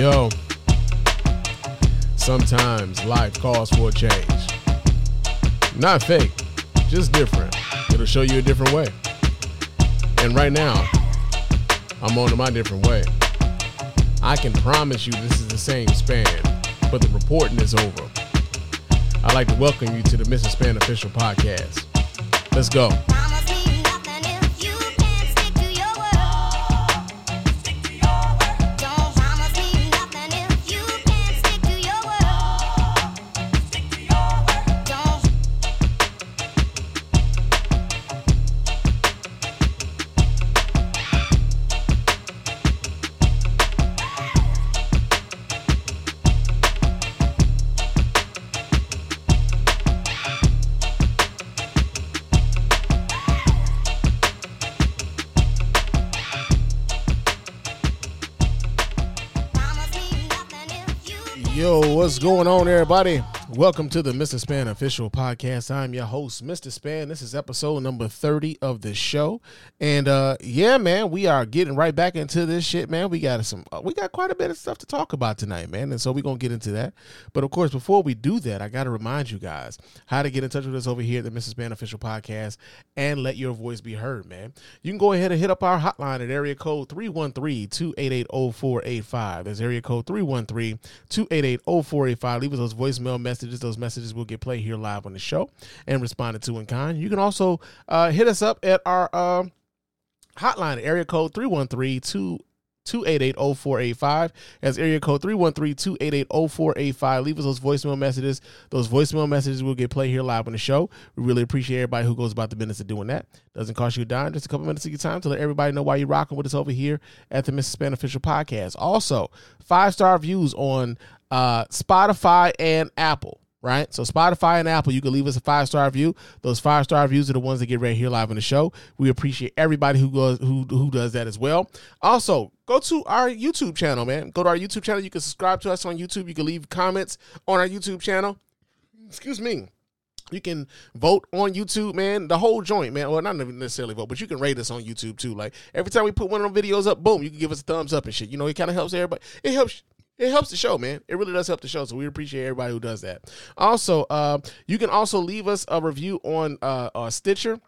Yo, sometimes life calls for a change. Not fake, just different. It'll show you a different way. And right now, I'm on to my different way. I can promise you this is the same Spann, but the reporting is over. I'd like to welcome you to the Mr. Spann official podcast. Let's go. Going on, everybody? Welcome to the Mr. Spann official podcast. I'm your host, Mr. Spann. This is episode number 30 of the show. And uh yeah, man, we are getting right back into this shit, man. We got some uh, we got quite a bit of stuff to talk about tonight, man. And so we're going to get into that. But of course, before we do that, I got to remind you guys how to get in touch with us over here at the Mr. Spann official podcast and let your voice be heard, man. You can go ahead and hit up our hotline at area code 313-288-0485. That's area code 313-288-0485. Leave us those voicemail messages. Those messages will get played here live on the show and responded to in kind. You can also uh, hit us up at our uh, hotline area code 313 288-0485 as area code 313-288-0485 leave us those voicemail messages. Those voicemail messages will get played here live on the show. We really appreciate everybody who goes about the business of doing that. Doesn't cost you a dime. Just a couple minutes of your time to let everybody know why you're rocking with us over here at the mrs Spann official podcast. Also five star views on uh spotify and apple right? So Spotify and Apple, you can leave us a five star review. Those five star reviews are the ones that get right here live on the show. We appreciate everybody who goes who who does that as well. Also, go to our YouTube channel, man. Go to our YouTube channel. You can subscribe to us on YouTube. You can leave comments on our YouTube channel. Excuse me. You can vote on YouTube, man. The whole joint, man. Well, not necessarily vote, but you can rate us on YouTube too. Like every time we put one of them videos up, boom, you can give us a thumbs up and shit. You know, it kind of helps everybody. It helps it helps the show, man. It really does help the show. So we appreciate everybody who does that. Also, uh, you can also leave us a review on uh, uh, Stitcher.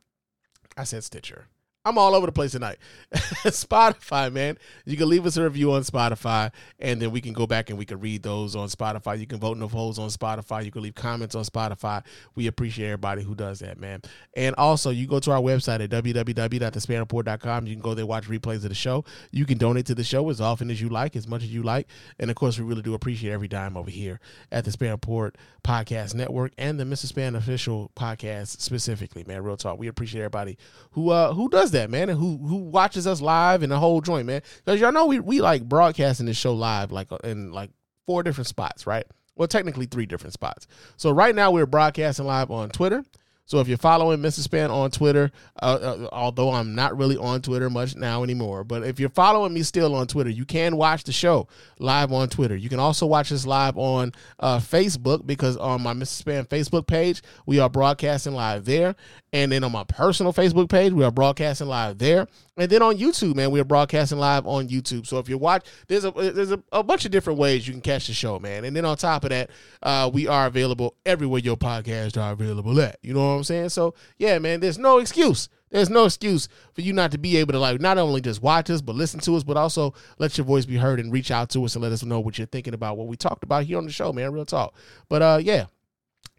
I said Stitcher. I'm all over the place tonight. Spotify, man. You can leave us a review on Spotify, and then we can go back and we can read those on Spotify. You can vote in the polls on Spotify. You can leave comments on Spotify. We appreciate everybody who does that, man. And also, you go to our website at www.thespannreport.com. You can go there, watch replays of the show. You can donate to the show as often as you like, as much as you like. And of course, we really do appreciate every dime over here at the Spann Report Podcast Network and the Mr. Spann official podcast specifically, man. Real talk. We appreciate everybody who uh who does that, man, and who who watches us live and the whole joint, man. Because y'all know we we like broadcasting this show live like uh, in like four different spots, right? Well, technically three different spots. So right now we're broadcasting live on Twitter. So if you're following Mr. Spann on Twitter, uh, uh, although I'm not really on Twitter much now anymore, but if you're following me still on Twitter, you can watch the show live on Twitter. You can also watch us live on uh, Facebook because on my Mr. Spann Facebook page, we are broadcasting live there. And then on my personal Facebook page, we are broadcasting live there. And then on YouTube, man, we are broadcasting live on YouTube. So if you watch, there's a there's a, a bunch of different ways you can catch the show, man. And then on top of that, uh, we are available everywhere your podcasts are available at. You know what I'm saying? So yeah, man, there's no excuse. There's no excuse for you not to be able to like not only just watch us, but listen to us, but also let your voice be heard and reach out to us and let us know what you're thinking about what we talked about here on the show, man. Real talk. But uh, yeah,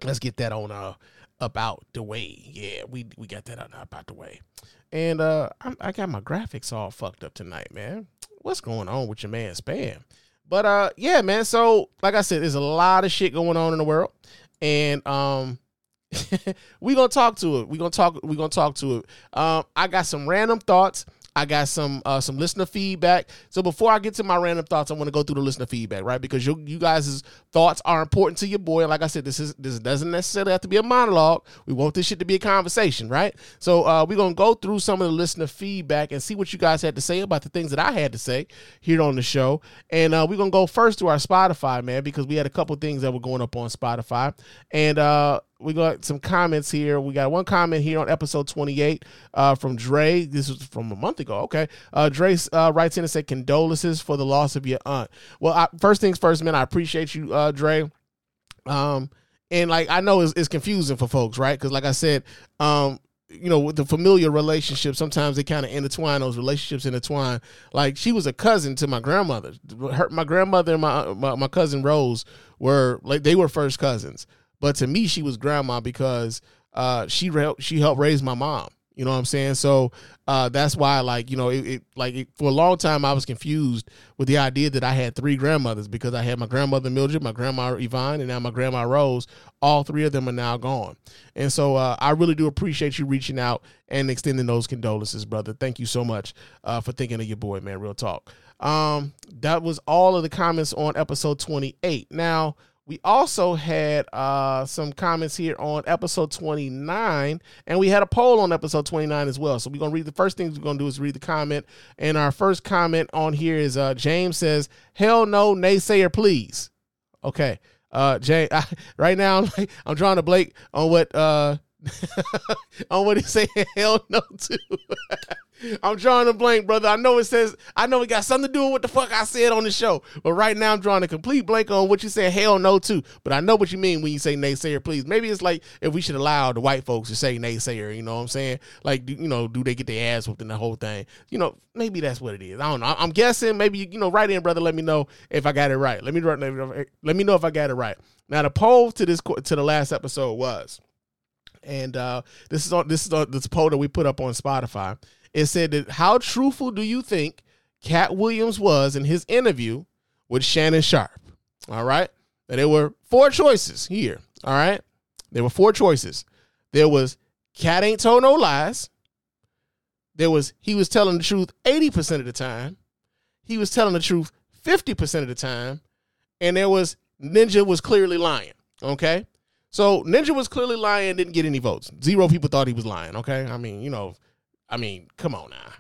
let's get that on uh about the way. Yeah, we we got that on about the way. And uh, I, I got my graphics all fucked up tonight, man. What's going on with your man Spann? But uh, yeah, man. So like I said, there's a lot of shit going on in the world, and um, we gonna talk to it. We gonna talk. We gonna talk to it. Um, I got some random thoughts. I got some uh, some listener feedback. So before I get to my random thoughts, I want to go through the listener feedback, right? Because you you guys' thoughts are important to your boy. Like I said, this is this doesn't necessarily have to be a monologue. We want this shit to be a conversation, right? So uh, we're gonna go through some of the listener feedback and see what you guys had to say about the things that I had to say here on the show. And uh, we're gonna go first to our Spotify, man, because we had a couple things that were going up on Spotify, and uh, we got some comments here. We got one comment here on episode 28 uh, from Dre. This was from a month ago. Okay. Uh, Dre uh, writes in and said, condolences for the loss of your aunt. Well, I, first things first, man, I appreciate you, uh, Dre. Um, and like, I know it's, it's confusing for folks, right? Because like I said, um, you know, with the familiar relationship, sometimes they kind of intertwine. Those relationships intertwine. Like she was a cousin to my grandmother. Her, my grandmother and my, my my cousin Rose were like they were first cousins. But to me, she was grandma because uh, she re- she helped raise my mom. You know what I'm saying? So uh, that's why, like, you know, it, it like it, for a long time I was confused with the idea that I had three grandmothers because I had my grandmother Mildred, my grandma Yvonne, and now my grandma Rose. All three of them are now gone, and so uh, I really do appreciate you reaching out and extending those condolences, brother. Thank you so much uh, for thinking of your boy, man. Real talk. Um, that was all of the comments on episode 28. Now we also had uh, some comments here on episode 29, and we had a poll on episode 29 as well. So we're gonna read the first thing we're gonna do is read the comment. And our first comment on here is uh, James says, "Hell no, naysayer, please." Okay, uh, James. I, right now, I'm, like, I'm drawing a Blake on what uh, on what he's saying. Hell no to. I'm drawing a blank, brother. I know it says, I know it got something to do with what the fuck I said on the show. But right now, I'm drawing a complete blank on what you said hell no to. But I know what you mean when you say naysayer, please. Maybe it's like if we should allow the white folks to say naysayer, you know what I'm saying? Like, you know, do they get their ass whooped in the whole thing? You know, maybe that's what it is. I don't know. I'm guessing. Maybe, you know, write in, brother. Let me know if I got it right. Let me, let me know if I got it right. Now, the poll to this, to the last episode was, and uh, this is on this is on this poll that we put up on Spotify. It said that how truthful do you think Katt Williams was in his interview with Shannon Sharpe? All right, and there were four choices here. All right, there were four choices. There was Katt ain't told no lies. There was he was telling the truth eighty percent of the time. He was telling the truth fifty percent of the time, and there was Ninja was clearly lying. Okay. So Ninja was clearly lying, didn't get any votes. Zero people thought he was lying. Okay, I mean, you know, I mean, come on now.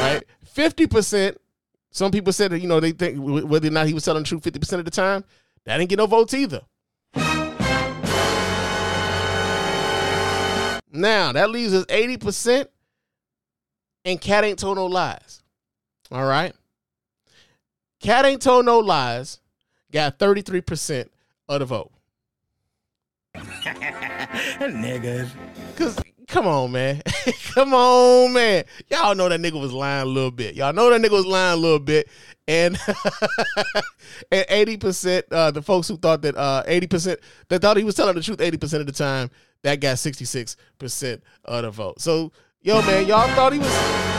Right, fifty percent. Some people said that you know they think whether or not he was telling the truth fifty percent of the time. That didn't get no votes either. Now that leaves us eighty percent, and Katt ain't told no lies. All right, Katt ain't told no lies. Got thirty three percent of the vote. Niggas. Cause come on, man. come on, man. Y'all know that nigga was lying a little bit. Y'all know that nigga was lying a little bit. And and 80%, uh, the folks who thought that uh 80% that thought he was telling the truth 80% of the time, that got 66% of the vote. So, yo, man, y'all thought he was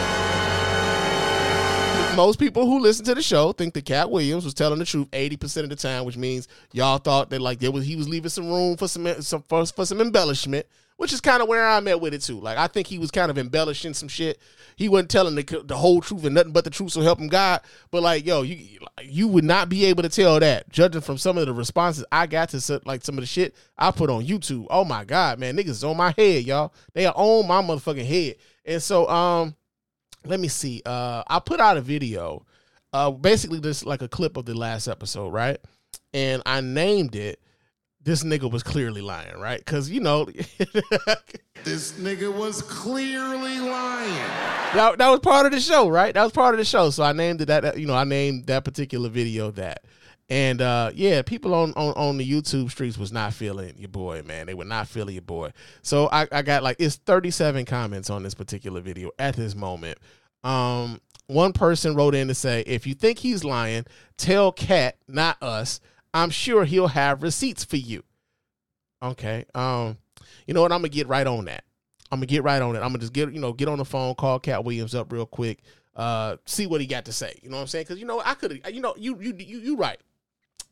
most people who listen to the show think that Katt Williams was telling the truth 80% of the time, which means y'all thought that like there was he was leaving some room for some, some for, for some embellishment, which is kind of where I'm at with it too. Like I think he was kind of embellishing some shit. He wasn't telling the, the whole truth and nothing but the truth, so help him God. But like, yo, you you would not be able to tell that, judging from some of the responses I got to like some of the shit I put on YouTube. Oh my God, man, niggas on my head, y'all. They are on my motherfucking head. And so, um, let me see. Uh, I put out a video, uh, basically just like a clip of the last episode, right? And I named it. This nigga was clearly lying, right? Because you know, This nigga was clearly lying. that, that was part of the show, right? That was part of the show. So I named it that. You know, I named that particular video that. And uh, yeah, people on, on on the YouTube streets was not feeling your boy, man. They were not feeling your boy. So I, I got like it's 37 comments on this particular video at this moment. Um, one person wrote in to say, if you think he's lying, tell Katt, not us. I'm sure he'll have receipts for you. Okay. Um, you know what? I'm gonna get right on that. I'm gonna get right on it. I'm gonna just get you know get on the phone, call Katt Williams up real quick, uh, see what he got to say. You know what I'm saying? Because you know I could you know, you you you you right.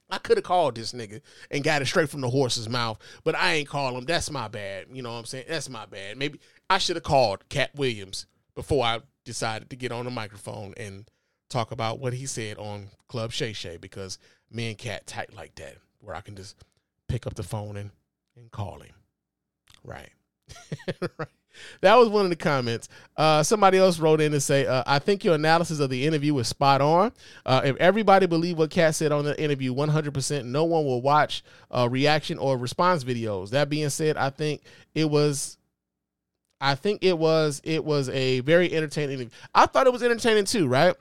I could have called this nigga and got it straight from the horse's mouth, but I ain't call him. That's my bad. You know what I'm saying? That's my bad. Maybe I should have called Katt Williams before I decided to get on the microphone and talk about what he said on Club Shay Shay because me and Katt tight like that, where I can just pick up the phone and, and call him. Right. right. That was one of the comments. Uh, somebody else wrote in to say, uh, "I think your analysis of the interview was spot on. Uh, if everybody believed what Katt said on the interview, one hundred percent, no one will watch uh, reaction or response videos. That being said, I think it was." I think it was it was a very entertaining. I thought it was entertaining too, right?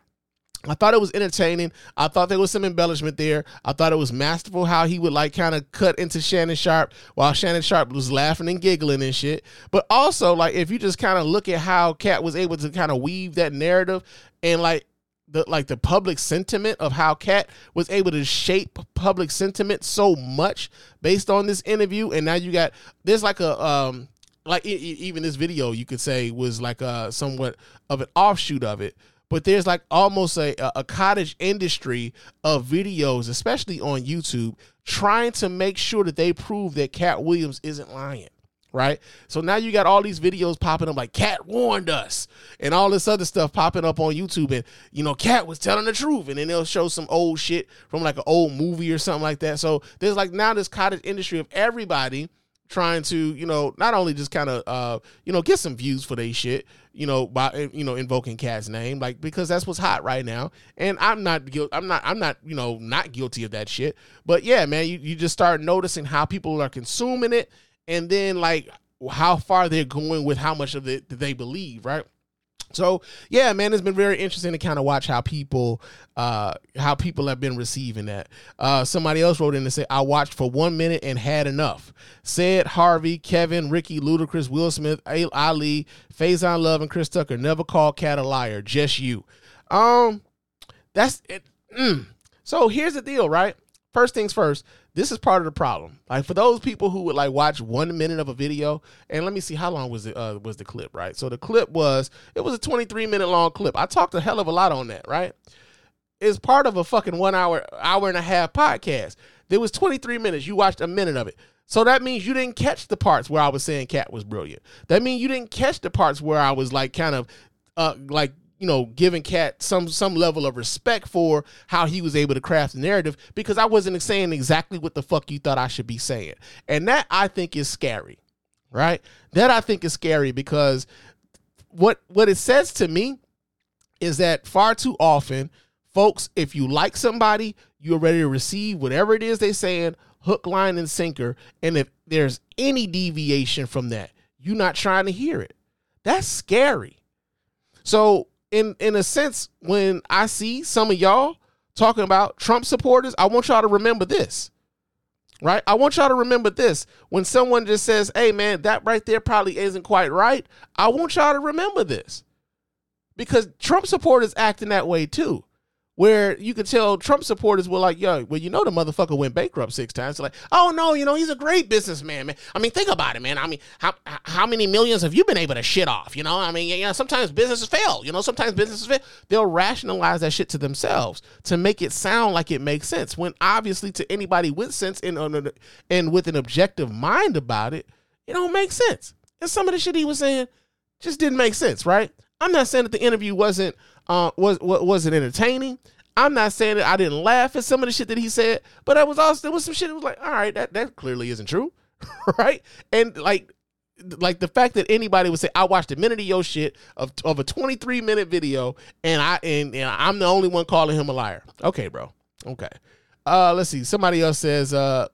I thought it was entertaining. I thought there was some embellishment there. I thought it was masterful how he would like kind of cut into Shannon Sharpe while Shannon Sharpe was laughing and giggling and shit. But also, like, if you just kind of look at how Katt was able to kind of weave that narrative and like the like the public sentiment of how Katt was able to shape public sentiment so much based on this interview, and now you got there's like a um like e- e- even this video you could say was like a somewhat of an offshoot of it but there's like almost a, a cottage industry of videos especially on youtube trying to make sure that they prove that Katt williams isn't lying right? So now you got all these videos popping up like Katt warned us and all this other stuff popping up on youtube and you know Katt was telling the truth and then they'll show some old shit from like an old movie or something like that. So there's like now this cottage industry of everybody trying to you know not only just kind of uh you know get some views for they shit you know by you know invoking Katt's name like because that's what's hot right now. And i'm not guilty i'm not i'm not you know not guilty of that shit. But yeah man you, you just start noticing how people are consuming it and then like how far they're going with how much of it they believe right so yeah, man, it's been very interesting to kind of watch how people uh how people have been receiving that. Uh somebody else wrote in to say, I watched for one minute and had enough. Said Harvey, Kevin, Ricky, Ludacris, Will Smith, Ali, Faizon Love, and Chris Tucker never called Katt a liar, just you. Um that's it. Mm. So here's the deal, right? First things first, this is part of the problem. Like for those people who would like watch one minute of a video, and let me see how long was it uh, was the clip, right? So the clip was it was a 23 minute long clip. I talked a hell of a lot on that, right? It's part of a fucking one hour, hour and a half podcast. There was 23 minutes. You watched a minute of it. So that means you didn't catch the parts where I was saying Katt was brilliant. That means you didn't catch the parts where I was like kind of uh like you know, giving Katt some some level of respect for how he was able to craft the narrative because I wasn't saying exactly what the fuck you thought I should be saying. And that I think is scary. Right? That I think is scary because what what it says to me is that far too often, folks, if you like somebody, you're ready to receive whatever it is they're saying, hook, line, and sinker. And if there's any deviation from that, you're not trying to hear it. That's scary. So, in in a sense, when I see some of y'all talking about Trump supporters, I want y'all to remember this. Right? I want y'all to remember this. When someone just says, hey man, that right there probably isn't quite right, I want y'all to remember this. Because Trump supporters acting that way too. Where you could tell Trump supporters were like, yo, well, you know the motherfucker went bankrupt six times. So like, oh no, you know, he's a great businessman, man. I mean, think about it, man. I mean, how how many millions have you been able to shit off? You know, I mean, you know, sometimes businesses fail. You know, sometimes businesses fail. They'll rationalize that shit to themselves to make it sound like it makes sense. When obviously to anybody with sense and uh, and with an objective mind about it, it don't make sense. And some of the shit he was saying just didn't make sense, right? I'm not saying that the interview wasn't uh was wa- wasn't entertaining. I'm not saying that I didn't laugh at some of the shit that he said, but I was also there was some shit that was like, all right, that that clearly isn't true, right? And like like the fact that anybody would say I watched a minute of your shit of of a 23 minute video and I and, and I'm the only one calling him a liar. Okay, bro. Okay. Uh let's see. Somebody else says uh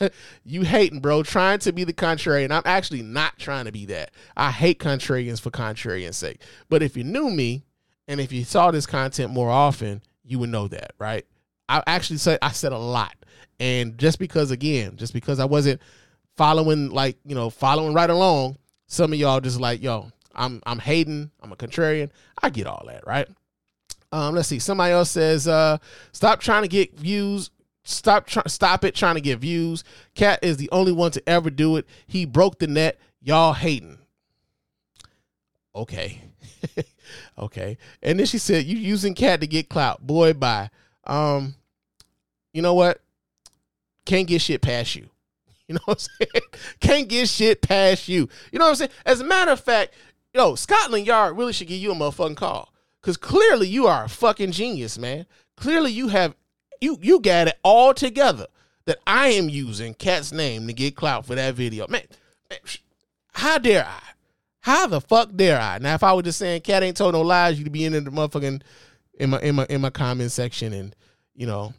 you hating, bro, trying to be the contrarian. I'm actually not trying to be that. I hate contrarians for contrarian's sake. But if you knew me and if you saw this content more often, you would know that, right? I actually said I said a lot. And just because again, just because I wasn't following like, you know, following right along, some of y'all just like, yo, I'm I'm hating, I'm a contrarian. I get all that, right? Um, let's see. Somebody else says, uh, stop trying to get views. Stop try- stop it trying to get views. Katt is the only one to ever do it. He broke the net. Y'all hating. Okay. okay. And then she said, You using Katt to get clout. Boy, bye. Um, you know what? Can't get shit past you. You know what I'm saying? Can't get shit past you. You know what I'm saying? As a matter of fact, yo, Scotland Yard really should give you a motherfucking call. Cause clearly you are a fucking genius, man. Clearly you have you you got it all together that I am using Katt's name to get clout for that video. Man, man how dare I? How the fuck dare I? Now, if I was just saying Katt ain't told no lies, you'd be in the motherfucking in my in my in my comment section and you know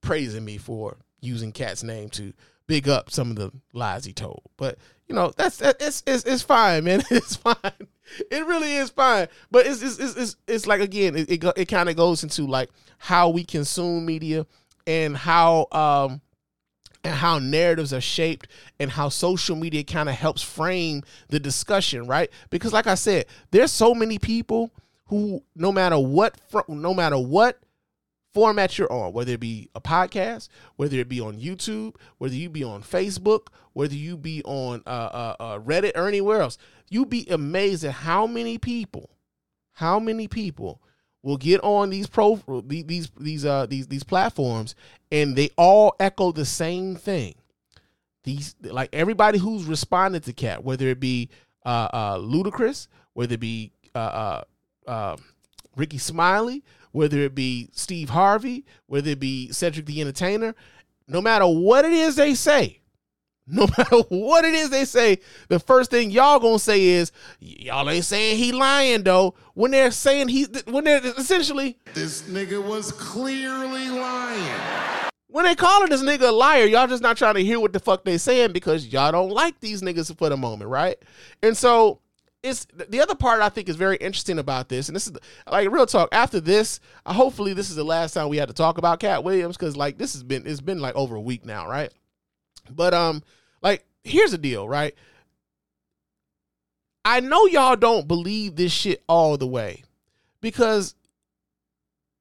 praising me for using Katt's name to big up some of the lies he told. But you know that's it's it's it's fine, man. It's fine. It really is fine. But it's it's it's it's, it's like again, it it, it kind of goes into like how we consume media and how um and how narratives are shaped and how social media kind of helps frame the discussion, right? Because like I said, there's so many people who no matter what no matter what format you're on, whether it be a podcast, whether it be on YouTube, whether you be on Facebook, whether you be on uh, uh, uh, Reddit or anywhere else, you'd be amazed at how many people, how many people will get on these pro these these uh these these platforms and they all echo the same thing. These like everybody who's responded to Katt, whether it be uh, uh, Ludacris, whether it be uh, uh, uh, Rickey Smiley, whether it be Steve Harvey, whether it be Cedric the Entertainer, no matter what it is they say, no matter what it is they say, the first thing y'all gonna say is y'all ain't saying he lying though. When they're saying he, when they're essentially This nigga was clearly lying. when they calling this nigga a liar, y'all just not trying to hear what the fuck they saying because y'all don't like these niggas for the moment, right? And so it's the other part I think is very interesting about this, and this is like real talk. After this, hopefully this is the last time we had to talk about Katt Williams because like this has been it's been like over a week now, right? But um, like here's the deal, right? I know y'all don't believe this shit all the way because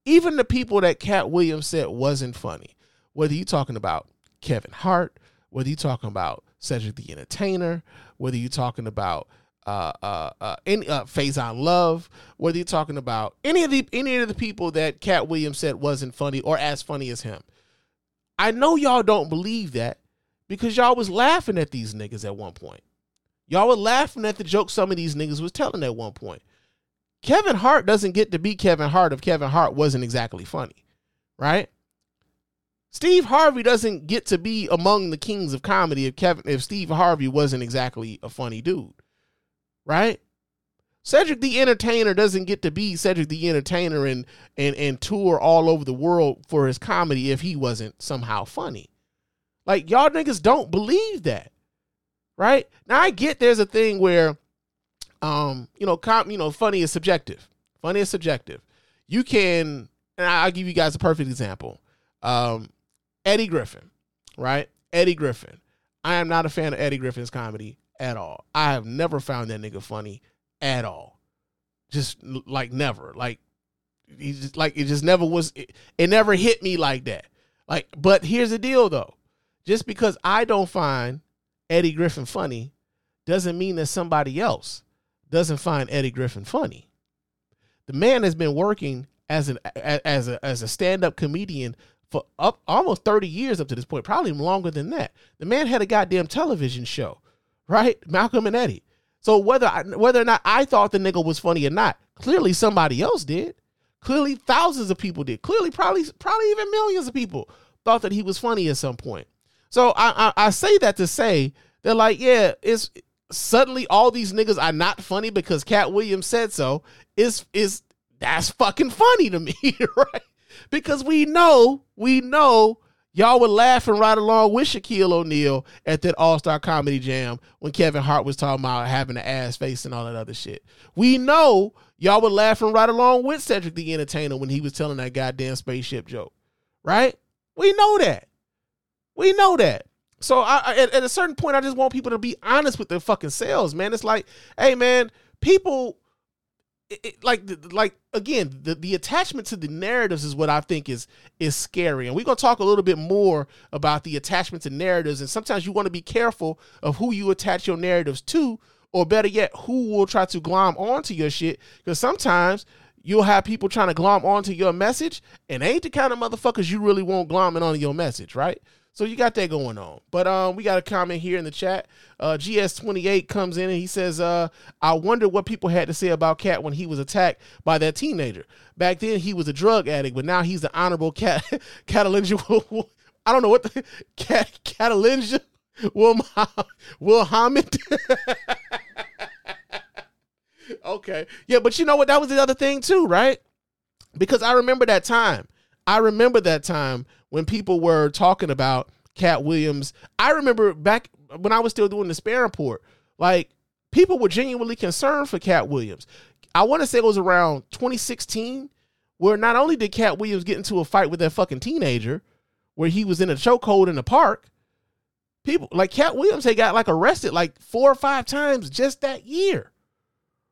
even the people that Katt Williams said wasn't funny, whether you talking about Kevin Hart, whether you talking about Cedric the Entertainer, whether you talking about uh uh uh any uh Faizon Love, whether you're talking about any of the any of the people that Katt Williams said wasn't funny or as funny as him. I know y'all don't believe that because y'all was laughing at these niggas at one point. Y'all were laughing at the joke some of these niggas was telling at one point. Kevin Hart doesn't get to be Kevin Hart if Kevin Hart wasn't exactly funny, right? Steve Harvey doesn't get to be among the kings of comedy if Kevin if Steve Harvey wasn't exactly a funny dude, right? Cedric the Entertainer doesn't get to be Cedric the Entertainer and and and tour all over the world for his comedy if he wasn't somehow funny. Like y'all niggas don't believe that. Right? Now I get there's a thing where um, you know, com- you know, funny is subjective. Funny is subjective. You can and I'll give you guys a perfect example. Um, Eddie Griffin, right? Eddie Griffin. I am not a fan of Eddie Griffin's comedy at all. I have never found that nigga funny at all. Just like never. Like he just like it just never was it, it never hit me like that. Like but here's the deal though. Just because I don't find Eddie Griffin funny doesn't mean that somebody else doesn't find Eddie Griffin funny. The man has been working as an as a as a stand-up comedian for up almost 30 years up to this point, probably longer than that. The man had a goddamn television show, right? Malcolm and Eddie. So whether I, whether or not I thought the nigga was funny or not, clearly somebody else did. Clearly thousands of people did. Clearly probably probably even millions of people thought that he was funny at some point. So I, I I say that to say they're like, yeah, it's suddenly all these niggas are not funny because Katt Williams said so. Is is that's fucking funny to me, right? Because we know, we know y'all were laughing right along with Shaquille O'Neal at that All Star Comedy Jam when Kevin Hart was talking about having an ass face and all that other shit. We know y'all were laughing right along with Cedric the Entertainer when he was telling that goddamn spaceship joke, right? We know that. We know that. So I, at, at a certain point, I just want people to be honest with their fucking selves, man. It's like, hey, man, people, it, it- like, like again, the, the attachment to the narratives is what I think is is scary, and we're gonna talk a little bit more about the attachment to narratives. And sometimes you want to be careful of who you attach your narratives to, or better yet, who will try to glom onto your shit. Because sometimes you'll have people trying to glom onto your message, and ain't the kind of motherfuckers you really want glomming onto your message, right? So you got that going on. But um, we got a comment here in the chat. Uh, GS28 comes in and he says, uh, I wonder what people had to say about Katt when he was attacked by that teenager. Back then he was a drug addict, but now he's the honorable Katt Catalinja. I don't know what the cat Catalinja Will Will okay. Yeah, but you know what? That was the other thing too, right? Because I remember that time. I remember that time when people were talking about Katt Williams. I remember back when I was still doing the Spann report, like people were genuinely concerned for Katt Williams. I want to say it was around 2016, where not only did Katt Williams get into a fight with that fucking teenager, where he was in a chokehold in the park, people like Katt Williams had got like arrested like four or five times just that year,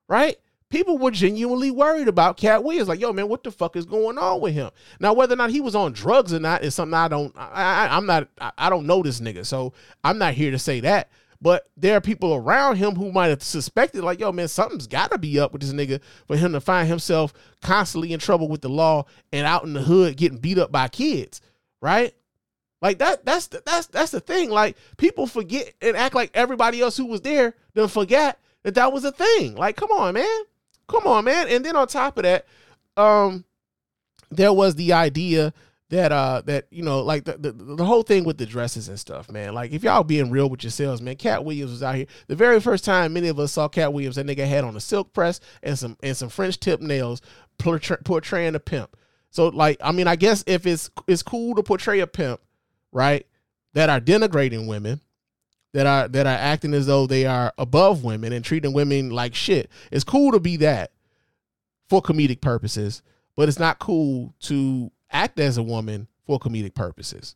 right? People were genuinely worried about Katt Williams. Like, yo, man, what the fuck is going on with him? Now, whether or not he was on drugs or not is something I don't. I, I, I'm not. I, I don't know this nigga, so I'm not here to say that. But there are people around him who might have suspected, like, yo, man, something's got to be up with this nigga for him to find himself constantly in trouble with the law and out in the hood getting beat up by kids, right? Like that. That's the, that's that's the thing. Like people forget and act like everybody else who was there then forget that that was a thing. Like, come on, man, come on, man. And then on top of that, um, there was the idea that uh that you know like the, the the whole thing with the dresses and stuff, man. Like if y'all being real with yourselves, man, Katt Williams was out here. The very first time many of us saw Katt Williams, that nigga had on a silk press and some and some French tip nails, portray, portraying a pimp. So like, I mean, I guess if it's it's cool to portray a pimp, right, that are denigrating women, that are that are acting as though they are above women and treating women like shit. It's cool to be that for comedic purposes, but it's not cool to act as a woman for comedic purposes.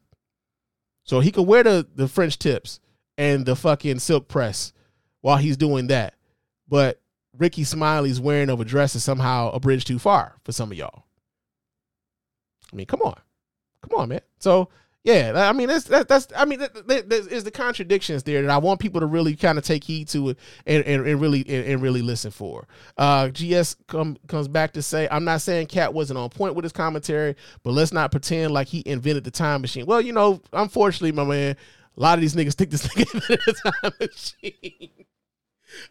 So he could wear the the French tips and the fucking silk press while he's doing that, but Rickey Smiley's wearing of a dress is somehow a bridge too far for some of y'all. I mean, come on, come on, man. So yeah, I mean that's that, that's I mean that, that, that is the contradictions there that I want people to really kind of take heed to it and, and, and really and, and really listen for. Uh, GS come, comes back to say I'm not saying Katt wasn't on point with his commentary, but let's not pretend like he invented the time machine. Well, you know, unfortunately, my man, a lot of these niggas think this nigga invented the time machine.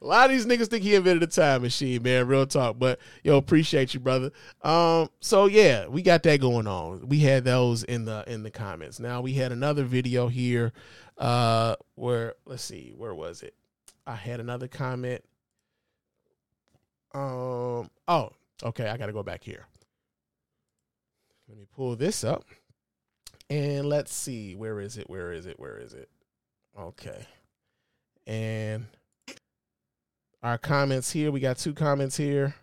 A lot of these niggas think he invented a time machine, man. Real talk. But yo, appreciate you, brother. Um, so yeah, we got that going on. We had those in the in the comments. Now we had another video here, uh, where let's see, where was it? I had another comment. Um, oh, okay, I gotta go back here. Let me pull this up. And let's see, where is it? Where is it? Where is it? Okay. And our comments here. We got two comments here.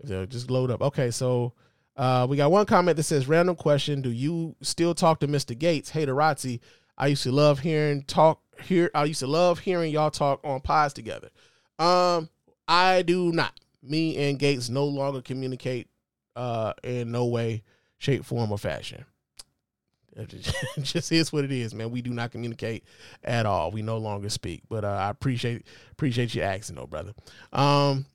If they'll just load up. Okay, so uh, we got one comment that says, "Random question: Do you still talk to Mr. Gates? Hey, Razzi, I used to love hearing talk. Here, I used to love hearing y'all talk on pods together. Um, I do not. Me and Gates no longer communicate uh, in no way, shape, form, or fashion. Just is what it is, man. We do not communicate at all. We no longer speak. But uh, I appreciate appreciate you asking, though, brother. Um,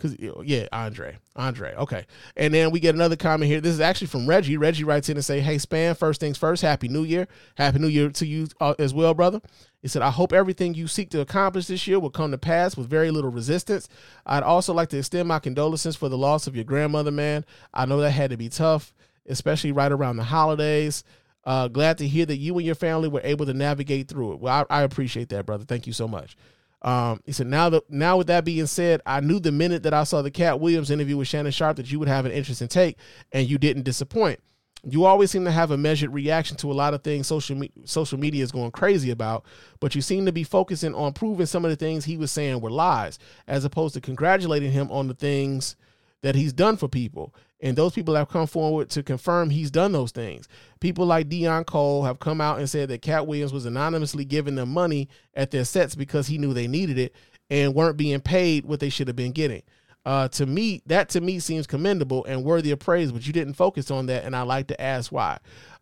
cause yeah, Andre, Andre. Okay, and then we get another comment here. This is actually from Reggie. Reggie writes in and say, "Hey, Spann. First things first. Happy New Year. Happy New Year to you uh, as well, brother." He said, I hope everything you seek to accomplish this year will come to pass with very little resistance. I'd also like to extend my condolences for the loss of your grandmother, man. I know that had to be tough especially right around the holidays. Uh, glad to hear that you and your family were able to navigate through it. Well, I, I appreciate that, brother. Thank you so much. Um, he said, now that now with that being said, I knew the minute that I saw the Katt Williams interview with Shannon Sharpe that you would have an interesting take, and you didn't disappoint. You always seem to have a measured reaction to a lot of things social me- social media is going crazy about, but you seem to be focusing on proving some of the things he was saying were lies, as opposed to congratulating him on the things that he's done for people. And those people have come forward to confirm he's done those things. People like Deon Cole have come out and said that Katt Williams was anonymously giving them money at their sets because he knew they needed it and weren't being paid what they should have been getting. Uh, to me, that to me seems commendable and worthy of praise, but you didn't focus on that, and I like to ask why.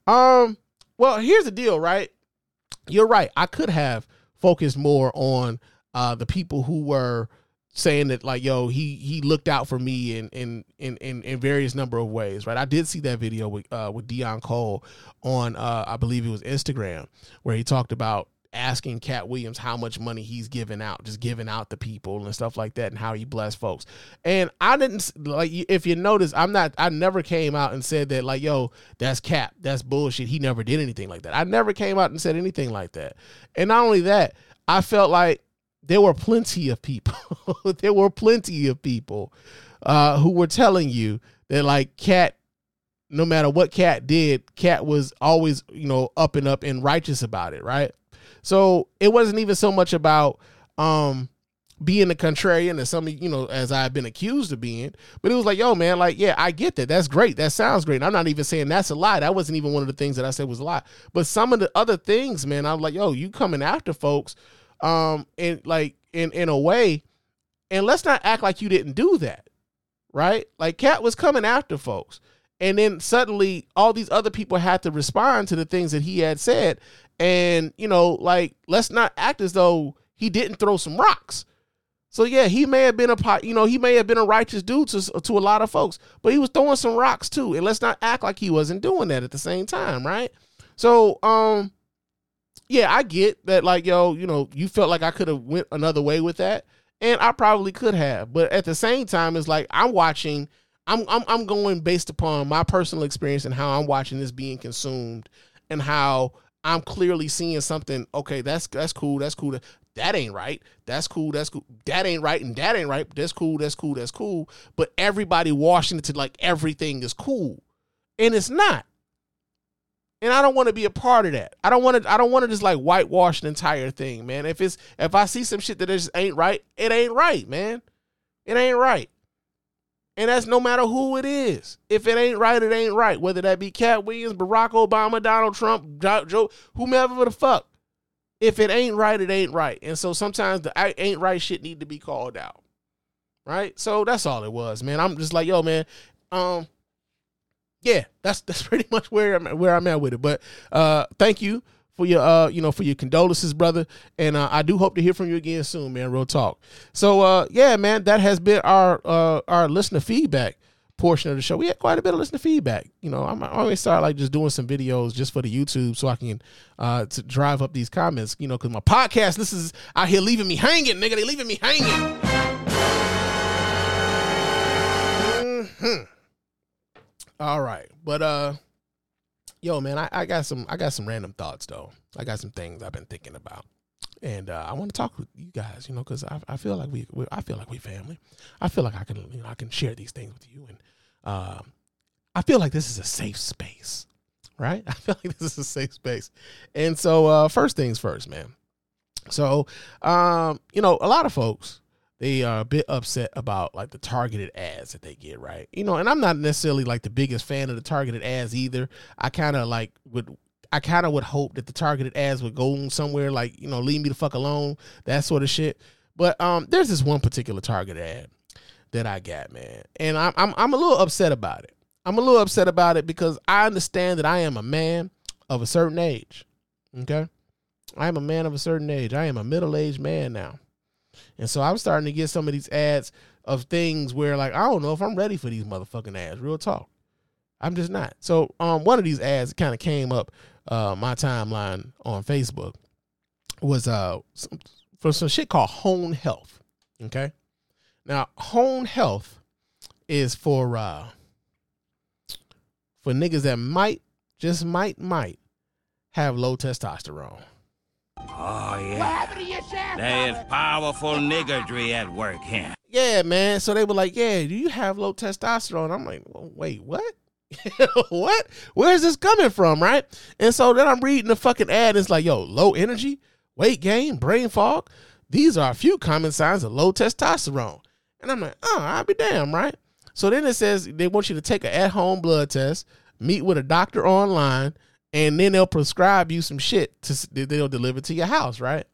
Um, well, here's the deal, right? You're right. I could have focused more on uh, the people who were saying that like yo he he looked out for me in in in in, in various number of ways right? I did see that video with uh with Deon Cole on uh i believe it was instagram where he talked about asking Katt williams how much money he's giving out just giving out to people and stuff like that and how he blessed folks. And i didn't like if you notice i'm not i never came out and said that like yo that's cap that's bullshit. He never did anything like that. I never came out and said anything like that. And not only that i felt like there were plenty of people. there were plenty of people uh, who were telling you that like Katt, no matter what Katt did, Katt was always you know up and up and righteous about it, right? So it wasn't even so much about um being a contrarian as some you know as I've been accused of being, but it was like, yo, man, like, yeah, I get that. That's great. That sounds great. And I'm not even saying that's a lie. That wasn't even one of the things that I said was a lie. But some of the other things, man, I was like, yo, you coming after folks, um, and like in in a way, and let's not act like you didn't do that, right? Like Katt was coming after folks. And then suddenly all these other people had to respond to the things that he had said. And, you know, like, let's not act as though he didn't throw some rocks. So yeah, he may have been a you know, he may have been a righteous dude to to a lot of folks, but he was throwing some rocks too. And let's not act like he wasn't doing that at the same time, right? So, um, yeah, I get that. Like, yo, you know, you felt like I could have went another way with that, and I probably could have. But at the same time, it's like I'm watching. I'm I'm I'm going based upon my personal experience and how I'm watching this being consumed, and how I'm clearly seeing something. Okay, that's that's cool. That's cool. That ain't right. That's cool. That's cool. That ain't right. And that ain't right. That's cool. That's cool. That's cool. But everybody washing it to like everything is cool, and it's not. And I don't want to be a part of that. I don't want to. I don't want to just like whitewash the entire thing, man. If it's if I see some shit that just ain't right, it ain't right, man. It ain't right. And that's no matter who it is. If it ain't right, it ain't right. Whether that be Katt Williams, Barack Obama, Donald Trump, Joe, whomever the fuck. If it ain't right, it ain't right. And so sometimes the ain't right shit need to be called out. Right? So that's all it was, man. I'm just like, yo, man, um, yeah, that's that's pretty much where I'm where I'm at with it. But uh thank you for your uh you know for your condolences brother. And uh, i do hope to hear from you again soon man. Real talk. So uh yeah man that has been our uh our listener feedback portion of the show. We had quite a bit of listener feedback. You know i'm I always start like just doing some videos just for the youtube so i can uh to drive up these comments you know because my podcast this is out here leaving me hanging nigga. They leaving me hanging. Mhm. All right. But uh yo man I, I got some i got some random thoughts though. I got some things i've been thinking about. And uh, i want to talk with you guys you know because I, I feel like we, we i feel like we family. I feel like i can you know i can share these things with you and uh, i feel like this is a safe space right? I feel like this is a safe space. And so uh, first things first man. So um you know a lot of folks they are a bit upset about like the targeted ads that they get, right? You know, and I'm not necessarily like the biggest fan of the targeted ads either. I kind of like would I kind of would hope that the targeted ads would go somewhere like, you know, leave me the fuck alone, that sort of shit. But um there's this one particular targeted ad that I got, man. And I'm I'm I'm a little upset about it. I'm a little upset about it because I understand that I am a man of a certain age. Okay? I am a man of a certain age. I am a middle-aged man now. And so I'm starting to get some of these ads of things where like I don't know if I'm ready for these motherfucking ads. Real talk. I'm just not. So um one of these ads kind of came up uh my timeline on Facebook was uh some, for some shit called Hone Health. Okay? Now, Hone Health is for uh for niggas that might just might might have low testosterone. Oh, yeah. There is powerful niggardry at work here. yeah, man. So they were like, yeah, do you have low testosterone? I'm like, well, wait, what? what? Where's this coming from, right? And so then I'm reading the fucking ad. And it's like, yo, low energy, weight gain, brain fog. These are a few common signs of low testosterone. And I'm like, oh, I'll be damn, right? So then it says they want you to take an at-home blood test, meet with a doctor online, and then they'll prescribe you some shit to they'll deliver to your house, right?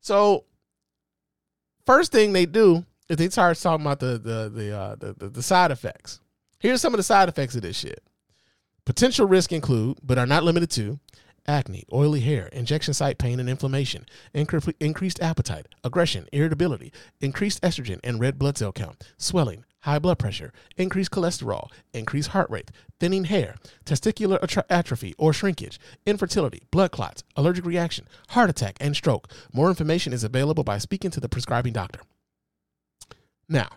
So first thing they do is they start talking about the the the, uh, the the the side effects. Here's some of the side effects of this shit. Potential risk include, but are not limited to, acne, oily hair, injection site pain and inflammation, incre- increased appetite, aggression, irritability, increased estrogen and red blood cell count, swelling, high blood pressure, increased cholesterol, increased heart rate, thinning hair, testicular atrophy or shrinkage, infertility, blood clots, allergic reaction, heart attack, and stroke. More information is available by speaking to the prescribing doctor. Now,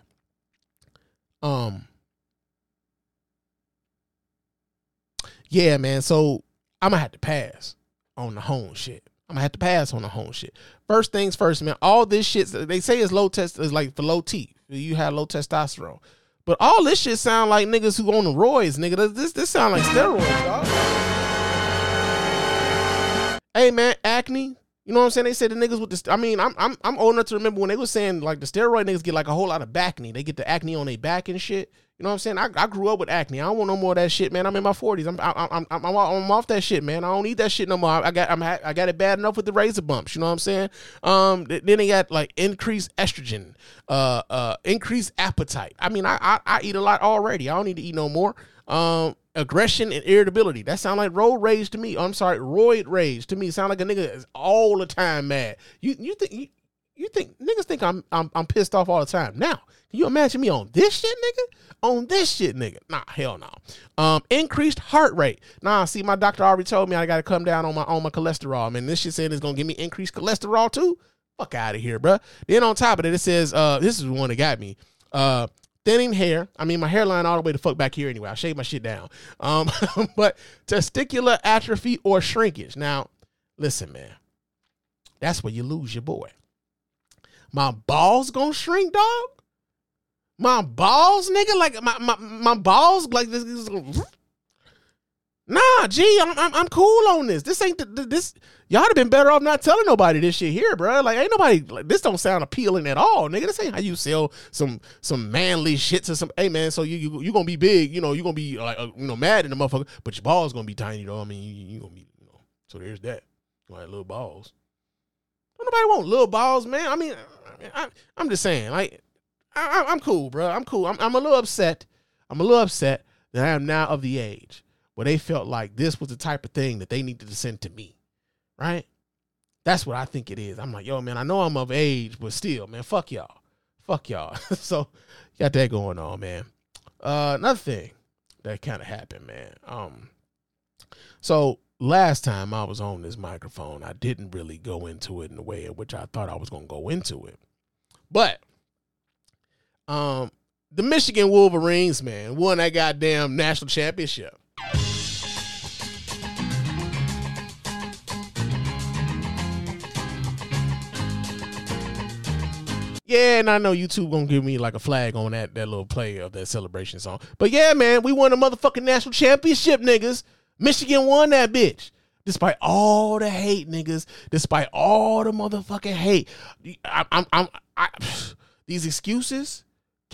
um, yeah, man. So I'm gonna have to pass on the home shit. I'm gonna have to pass on the home shit. First things first, man. All this shit they say is low test is like for low T. You had low testosterone. But all this shit sound like niggas who on the roids, nigga. This this sound like steroids, dog. Hey man, acne. You know what I'm saying? They said the niggas with the. I mean, I'm I'm I'm old enough to remember when they was saying like the steroid niggas get like a whole lot of acne. They get the acne on their back and shit. You know what I'm saying? I, I grew up with acne. I don't want no more of that shit, man. I'm in my 40s. I'm I'm I'm I'm, I'm, off that shit, man. I don't need that shit no more. I got I'm I got it bad enough with the razor bumps. You know what I'm saying? Um, th- then they got like increased estrogen, uh, uh, increased appetite. I mean, I, I I eat a lot already. I don't need to eat no more. Um, aggression and irritability. That sound like road rage to me. I'm sorry, roid rage to me. Sound like a nigga is all the time mad. You you think you, you think niggas think I'm, I'm I'm pissed off all the time. Now, you imagine me on this shit, nigga? On this shit, nigga? Nah, hell no. Um, increased heart rate. Nah, see, my doctor already told me I got to come down on my on my cholesterol. Man, this shit saying it's gonna give me increased cholesterol too. Fuck out of here, bruh. Then on top of it, it says uh, this is the one that got me. Uh, thinning hair. I mean, my hairline all the way to fuck back here anyway. I shave my shit down. Um, but testicular atrophy or shrinkage. Now, listen, man, that's where you lose your boy. My balls gonna shrink, dog. My balls, nigga, like my my, my balls, like this. this Nah, gee, I'm, I'm I'm cool on this. This ain't the, this. Y'all have been better off not telling nobody this shit here, bro. Like, ain't nobody. Like, this don't sound appealing at all, nigga. This ain't how you sell some some manly shit to some. Hey, man, so you you you gonna be big, you know? You gonna be like uh, you know mad in the motherfucker, but your balls gonna be tiny though. I mean, you, you gonna be you know. So there's that. Like little balls. Don't nobody want little balls, man. I mean, I, I'm just saying, like, I, I'm cool, bro. I'm cool. I'm, I'm a little upset. I'm a little upset that I am now of the age where they felt like this was the type of thing that they needed to send to me, right? That's what I think it is. I'm like, yo, man, I know I'm of age, but still, man, fuck y'all. Fuck y'all. so, got that going on, man. Uh, another thing that kind of happened, man. Um, so last time I was on this microphone, I didn't really go into it in the way in which I thought I was gonna go into it. But um the Michigan Wolverines, man, won that goddamn national championship. Yeah, and I know YouTube gonna give me like a flag on that that little play of that celebration song. But yeah, man, we won a motherfucking national championship, niggas. Michigan won that bitch. Despite all the hate, niggas. Despite all the motherfucking hate. I, I'm, I'm, I, these excuses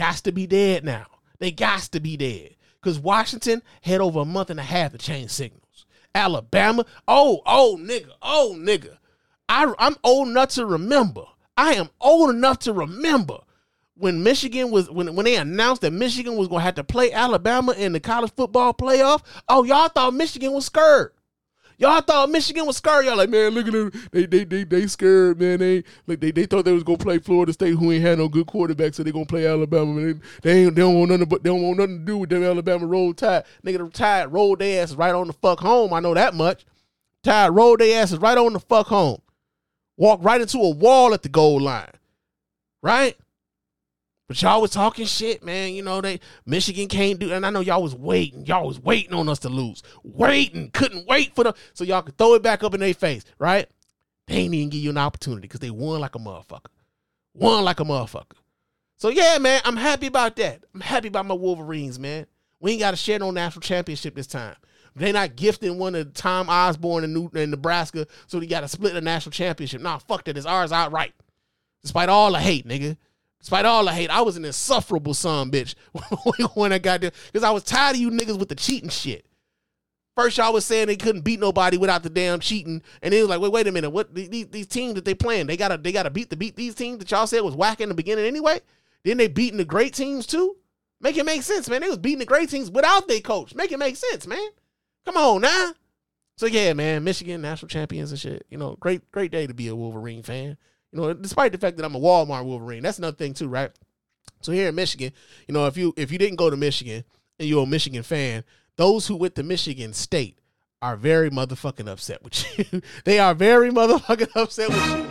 got to be dead now. They got to be dead. Because Washington had over a month and a half to change signals. Alabama, oh, oh, nigga, oh, nigga. I, I'm old enough to remember. I am old enough to remember when Michigan was when when they announced that Michigan was gonna have to play Alabama in the college football playoff. Oh, y'all thought Michigan was scared. Y'all thought Michigan was scared. Y'all like, man, look at them. They they they they scared, man. They like they, they thought they was gonna play Florida State, who ain't had no good quarterback, so they gonna play Alabama. Man. They, they ain't they don't want nothing but they don't want nothing to do with them Alabama roll tide. Nigga, the tide rolled their asses right on the fuck home. I know that much. Tide rolled their asses right on the fuck home. Walked right into a wall at the goal line. Right? But y'all was talking shit, man. You know, they Michigan can't do and I know y'all was waiting. Y'all was waiting on us to lose. Waiting. Couldn't wait for the so y'all could throw it back up in their face, right? They ain't even give you an opportunity because they won like a motherfucker. Won like a motherfucker. So yeah, man, I'm happy about that. I'm happy about my Wolverines, man. We ain't got to share no national championship this time. They not gifting one of Tom Osborne in, New, in Nebraska, so they got to split the national championship. Nah, fuck that. It's ours outright. Despite all the hate, nigga. Despite all the hate, I was an insufferable son, bitch, when I got there. Because I was tired of you niggas with the cheating shit. First, y'all was saying they couldn't beat nobody without the damn cheating, and it was like, wait, wait a minute, what these, these teams that they playing, they gotta they gotta beat the beat these teams that y'all said was whack in the beginning anyway. Then they beating the great teams too. Make it make sense, man. They was beating the great teams without their coach. Make it make sense, man. Come on now. So yeah, man, Michigan national champions and shit. You know, great great day to be a Wolverine fan. You know, despite the fact that I'm a Walmart Wolverine, that's another thing too, right? So here in Michigan, you know, if you if you didn't go to Michigan and you're a Michigan fan, those who went to Michigan State are very motherfucking upset with you. they are very motherfucking upset with you.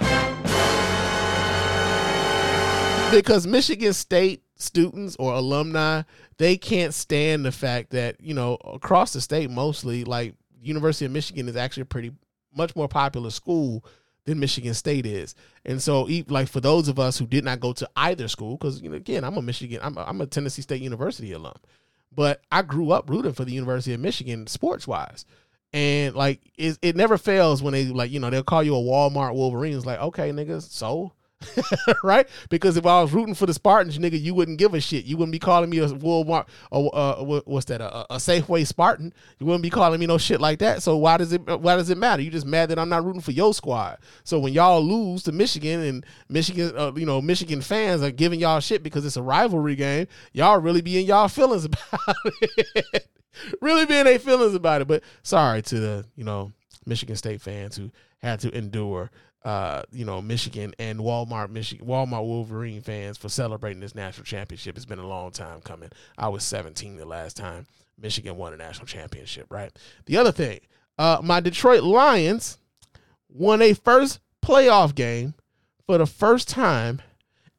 because Michigan State students or alumni, they can't stand the fact that, you know, across the state mostly, like University of Michigan is actually a pretty much more popular school than Michigan State is. And so, like for those of us who did not go to either school, because you know, again, I'm a Michigan, I'm a, I'm a Tennessee State University alum, but I grew up rooting for the University of Michigan sports wise. And like it, it never fails when they like you know they'll call you a Walmart Wolverine. It's like okay, niggas, so right? Because if I was rooting for the Spartans, nigga, you wouldn't give a shit. You wouldn't be calling me a Walmart, wha- what's that, a, a Safeway Spartan. You wouldn't be calling me no shit like that. So why does it, why does it matter? You just mad that I'm not rooting for your squad. So when y'all lose to Michigan and Michigan, uh, you know, Michigan fans are giving y'all shit because it's a rivalry game, y'all really be in y'all feelings about it. really be in their feelings about it. But sorry to the, you know, Michigan State fans who had to endure uh, you know, Michigan and Walmart, Michigan, Walmart Wolverine fans for celebrating this national championship. It's been a long time coming. I was 17 the last time Michigan won a national championship, right? The other thing, uh, my Detroit Lions won a first playoff game for the first time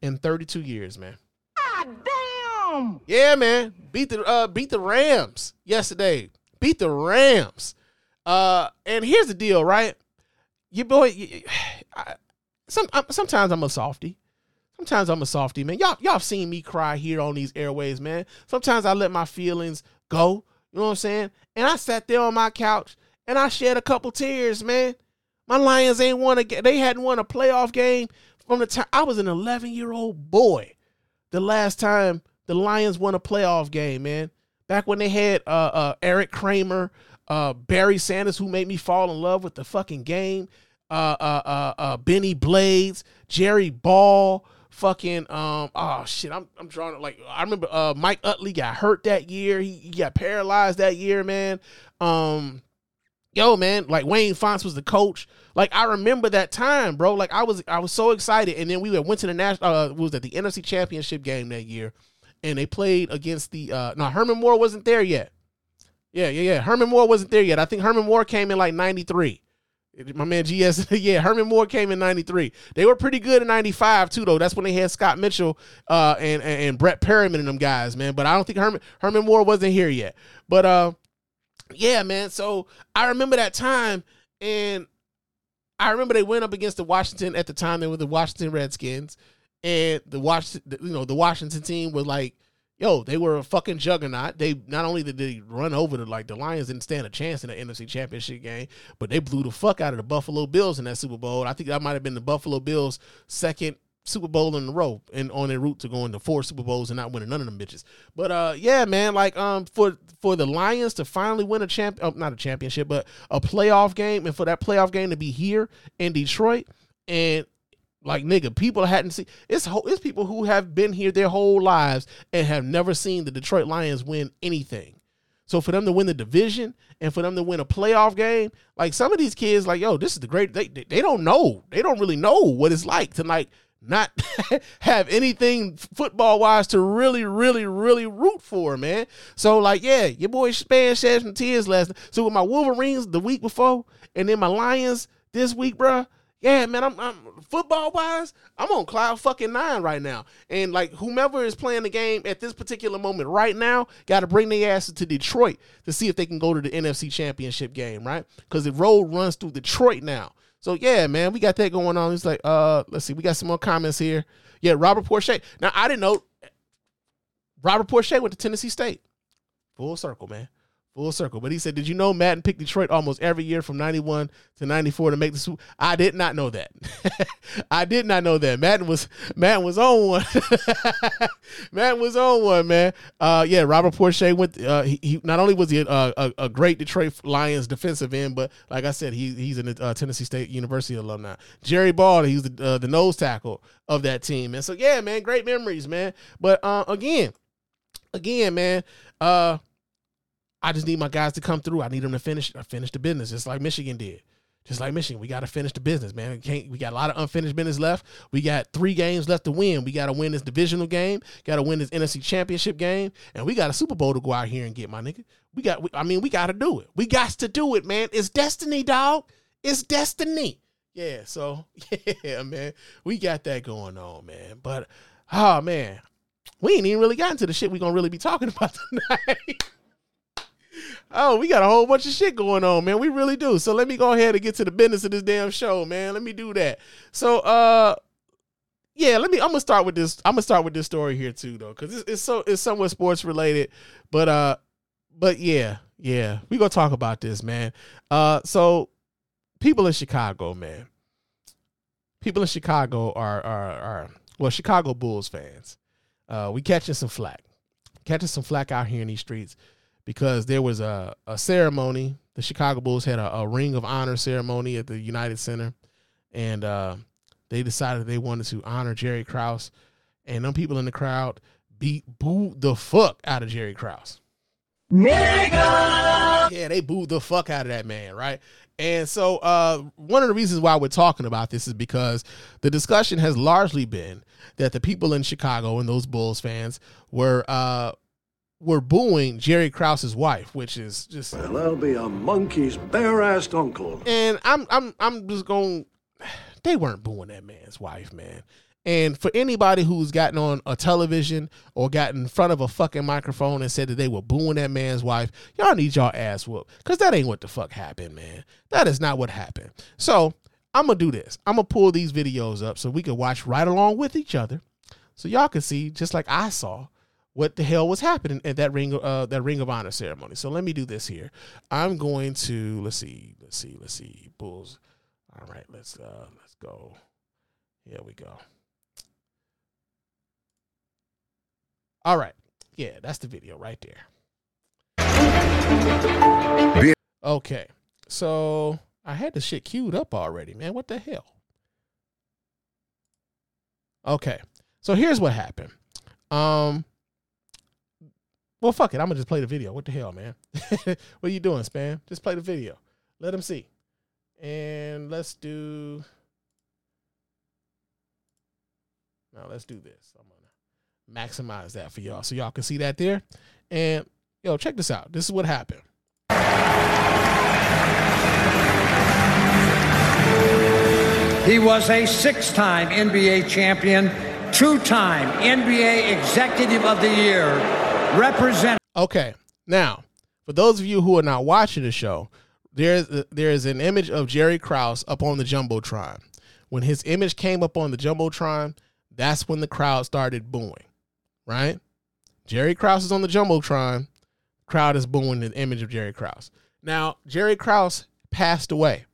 in 32 years, man. God Damn! Yeah, man. Beat the uh beat the Rams yesterday. Beat the Rams. Uh and here's the deal, right? Your boy y- I, some I, sometimes I'm a softy. Sometimes I'm a softy, man. Y'all y'all seen me cry here on these airways, man. Sometimes I let my feelings go. You know what I'm saying? And I sat there on my couch and I shed a couple tears, man. My Lions ain't won a they hadn't won a playoff game from the time I was an 11 year old boy the last time the Lions won a playoff game, man. Back when they had uh, uh, Eric Kramer, uh, Barry Sanders, who made me fall in love with the fucking game, uh, uh, uh, uh, Benny Blades, Jerry Ball, fucking um, oh shit, I'm I'm drawing it like I remember uh, Mike Utley got hurt that year. He, he got paralyzed that year, man. Um, yo man like wayne fontes was the coach. Like i remember that time bro. Like i was i was so excited. And then we went to the national uh was that the nfc championship game that year. And they played against the uh no herman moore wasn't there yet yeah yeah yeah. Herman moore wasn't there yet. I think herman moore came in like 93 my man gs yeah herman moore came in 93 they were pretty good in 95 too though. That's when they had scott mitchell uh and and, and brett perryman and them guys man. But i don't think herman herman moore wasn't here yet. But uh yeah, man. So I remember that time, and I remember they went up against the Washington at the time. They were the Washington Redskins, and the Washington, you know, the Washington team was like, yo, they were a fucking juggernaut. They not only did they run over the like the Lions didn't stand a chance in the NFC Championship game, but they blew the fuck out of the Buffalo Bills in that Super Bowl. I think that might have been the Buffalo Bills' second Super Bowl in a row and on their route to going to four Super Bowls and not winning none of them bitches. But uh yeah, man, like um for for the Lions to finally win a champ uh, not a championship, but a playoff game and for that playoff game to be here in Detroit and like nigga, people hadn't seen it's it's people who have been here their whole lives and have never seen the Detroit Lions win anything. So for them to win the division and for them to win a playoff game, like some of these kids, like yo, this is the great. They they, they don't know. They don't really know what it's like to like not have anything football wise to really, really, really root for, man. So like, yeah, your boy Spann shed some tears last. Night. So with my Wolverines the week before, and then my Lions this week, bruh. Yeah, man, I'm, I'm football wise, I'm on cloud fucking nine right now. And like whomever is playing the game at this particular moment right now, got to bring their asses to Detroit to see if they can go to the NFC Championship game, right? Because the road runs through Detroit now. So yeah, man, we got that going on. It's like, uh, let's see, we got some more comments here. Yeah, Robert Porcher. Now I didn't know Robert Porcher went to Tennessee State. Full circle, man. Full circle. But he said, Did you know Madden picked Detroit almost every year from 91 to 94 to make the Super? I did not know that. I did not know that. Madden was Madden was on one. Madden was on one, man. Uh yeah, Robert Porcher went uh he, he not only was he a, a, a great Detroit Lions defensive end, but like I said, he he's an uh, Tennessee State University alumni. Jerry Ball, he's the uh, the nose tackle of that team. And so yeah, man, great memories, man. But uh again, again, man, uh I just need my guys to come through. I need them to finish uh, finish the business, just like Michigan did. Just like Michigan, we got to finish the business, man. We can't. We got a lot of unfinished business left. We got three games left to win. We got to win this divisional game. Got to win this NFC Championship game, and we got a Super Bowl to go out here and get, my nigga. We got. I mean, we got to do it. We got to do it, man. It's destiny, dog. It's destiny. Yeah. So yeah, man. We got that going on, man. But oh man, we ain't even really gotten to the shit we gonna really be talking about tonight. Oh, we got a whole bunch of shit going on, man. We really do. So let me go ahead and get to the business of this damn show, man. Let me do that. So, uh, yeah, let me. I'm gonna start with this. I'm gonna start with this story here too, though, because it's, it's so it's somewhat sports related. But uh, but yeah, yeah, we gonna talk about this, man. Uh, so people in Chicago, man, people in Chicago are are are well, Chicago Bulls fans. Uh, we catching some flack, catching some flack out here in these streets because there was a, a ceremony. The Chicago Bulls had a, a ring of honor ceremony at the United Center, and uh, they decided they wanted to honor Jerry Krause, and them people in the crowd beat booed the fuck out of Jerry Krause. Yeah, they booed the fuck out of that man, right? And so uh, one of the reasons why we're talking about this is because the discussion has largely been that the people in Chicago and those Bulls fans were uh, were booing Jerry Krause's wife, which is just Well, that'll be a monkey's bare-assed uncle. and I'm I'm I'm just going. They weren't booing that man's wife, man. And for anybody who's gotten on a television or gotten in front of a fucking microphone and said that they were booing that man's wife, y'all need y'all ass whooped. Cause that ain't what the fuck happened, man. That is not what happened. So I'm gonna do this. I'm gonna pull these videos up so we can watch right along with each other. So y'all can see, just like I saw, what the hell was happening at that ring uh that ring of honor ceremony. So let me do this here. I'm going to let's see, let's see, let's see. Bulls. All right, let's uh let's go. Here we go. All right. Yeah, that's the video right there. Okay. So I had the shit queued up already, man. What the hell? Okay. So here's what happened. Um well, fuck it. I'm gonna just play the video. What the hell, man? what are you doing, Spann? Just play the video. Let them see. And let's do. Now let's do this. I'm gonna maximize that for y'all, so y'all can see that there. And yo, check this out. This is what happened. He was a six time NBA champion, two time NBA Executive of the Year, representing. Okay, now for those of you who are not watching the show, there's there is an image of Jerry Krause up on the jumbotron. When his image came up on the jumbotron, that's when the crowd started booing. Right? Jerry Krause is on the jumbotron. Crowd is booing the image of Jerry Krause. Now Jerry Krause passed away.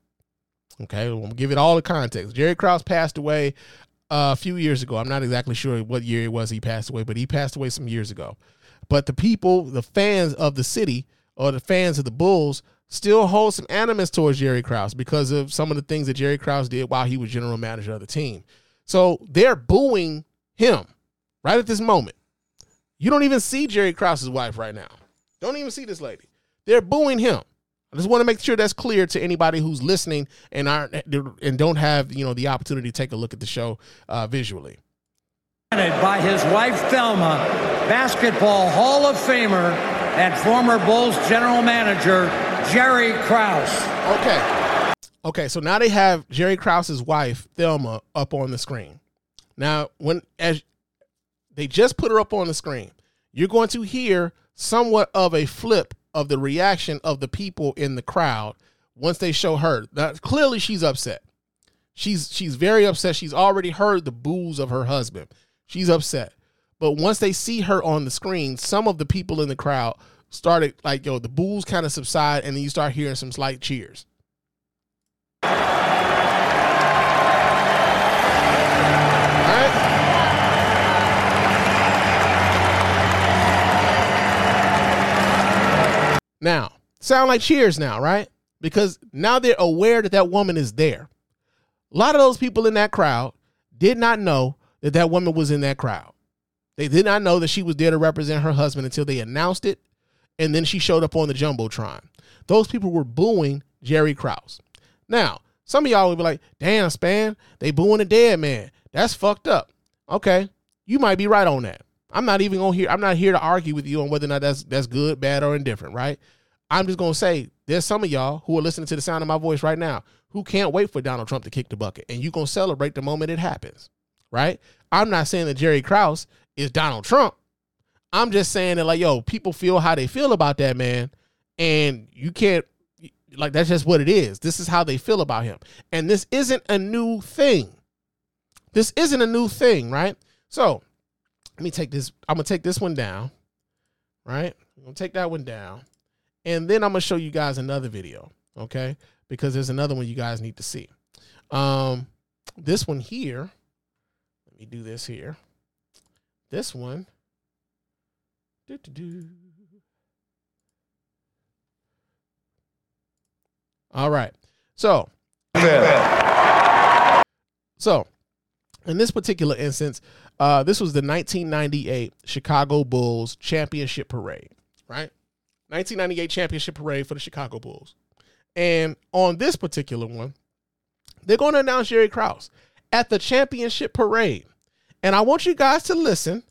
Okay, we'll give it all the context. Jerry Krause passed away uh, a few years ago. I'm not exactly sure what year it was he passed away, but he passed away some years ago. But the people, the fans of the city or the fans of the Bulls, still hold some animus towards Jerry Krause because of some of the things that Jerry Krause did while he was general manager of the team. So they're booing him right at this moment. You don't even see Jerry Krause's wife right now. Don't even see this lady. They're booing him. I just want to make sure that's clear to anybody who's listening and aren't and don't have you know the opportunity to take a look at the show uh, visually. By his wife Thelma, Basketball Hall of Famer and former Bulls general manager Jerry Krause. Okay. Okay, so now they have Jerry Krause's wife, Thelma, up on the screen. Now, when as they just put her up on the screen, you're going to hear somewhat of a flip of the reaction of the people in the crowd once they show her. Now, clearly she's upset. She's she's very upset. She's already heard the boos of her husband. She's upset. But once they see her on the screen, some of the people in the crowd started like, yo, the boos kind of subside, and then you start hearing some slight cheers. Now, sound like cheers now, right? Because now they're aware that that woman is there. A lot of those people in that crowd did not know that that woman was in that crowd. They did not know that she was there to represent her husband until they announced it, and then she showed up on the jumbotron. Those people were booing Jerry Krause. Now, some of y'all will be like, "Damn, Spann, they booing a dead man. That's fucked up." Okay, you might be right on that. I'm not even gonna hear. I'm not here to argue with you on whether or not that's that's good, bad, or indifferent, right? I'm just gonna say there's some of y'all who are listening to the sound of my voice right now who can't wait for Donald Trump to kick the bucket, and you gonna celebrate the moment it happens, right? I'm not saying that Jerry Krause is Donald Trump. I'm just saying that like, yo, people feel how they feel about that man, and you can't like that's just what it is. This is how they feel about him, and this isn't a new thing. This isn't a new thing, right? So let me take this. I'm gonna take this one down, right? I'm gonna take that one down, and then I'm gonna show you guys another video, okay? Because there's another one you guys need to see. Um, this one here. Let me do this here. This one. All right. So, so in this particular instance, uh, this was the 1998 Chicago Bulls championship parade, right? 1998 championship parade for the Chicago Bulls. And on this particular one, they're going to announce Jerry Krause at the championship parade. And I want you guys to listen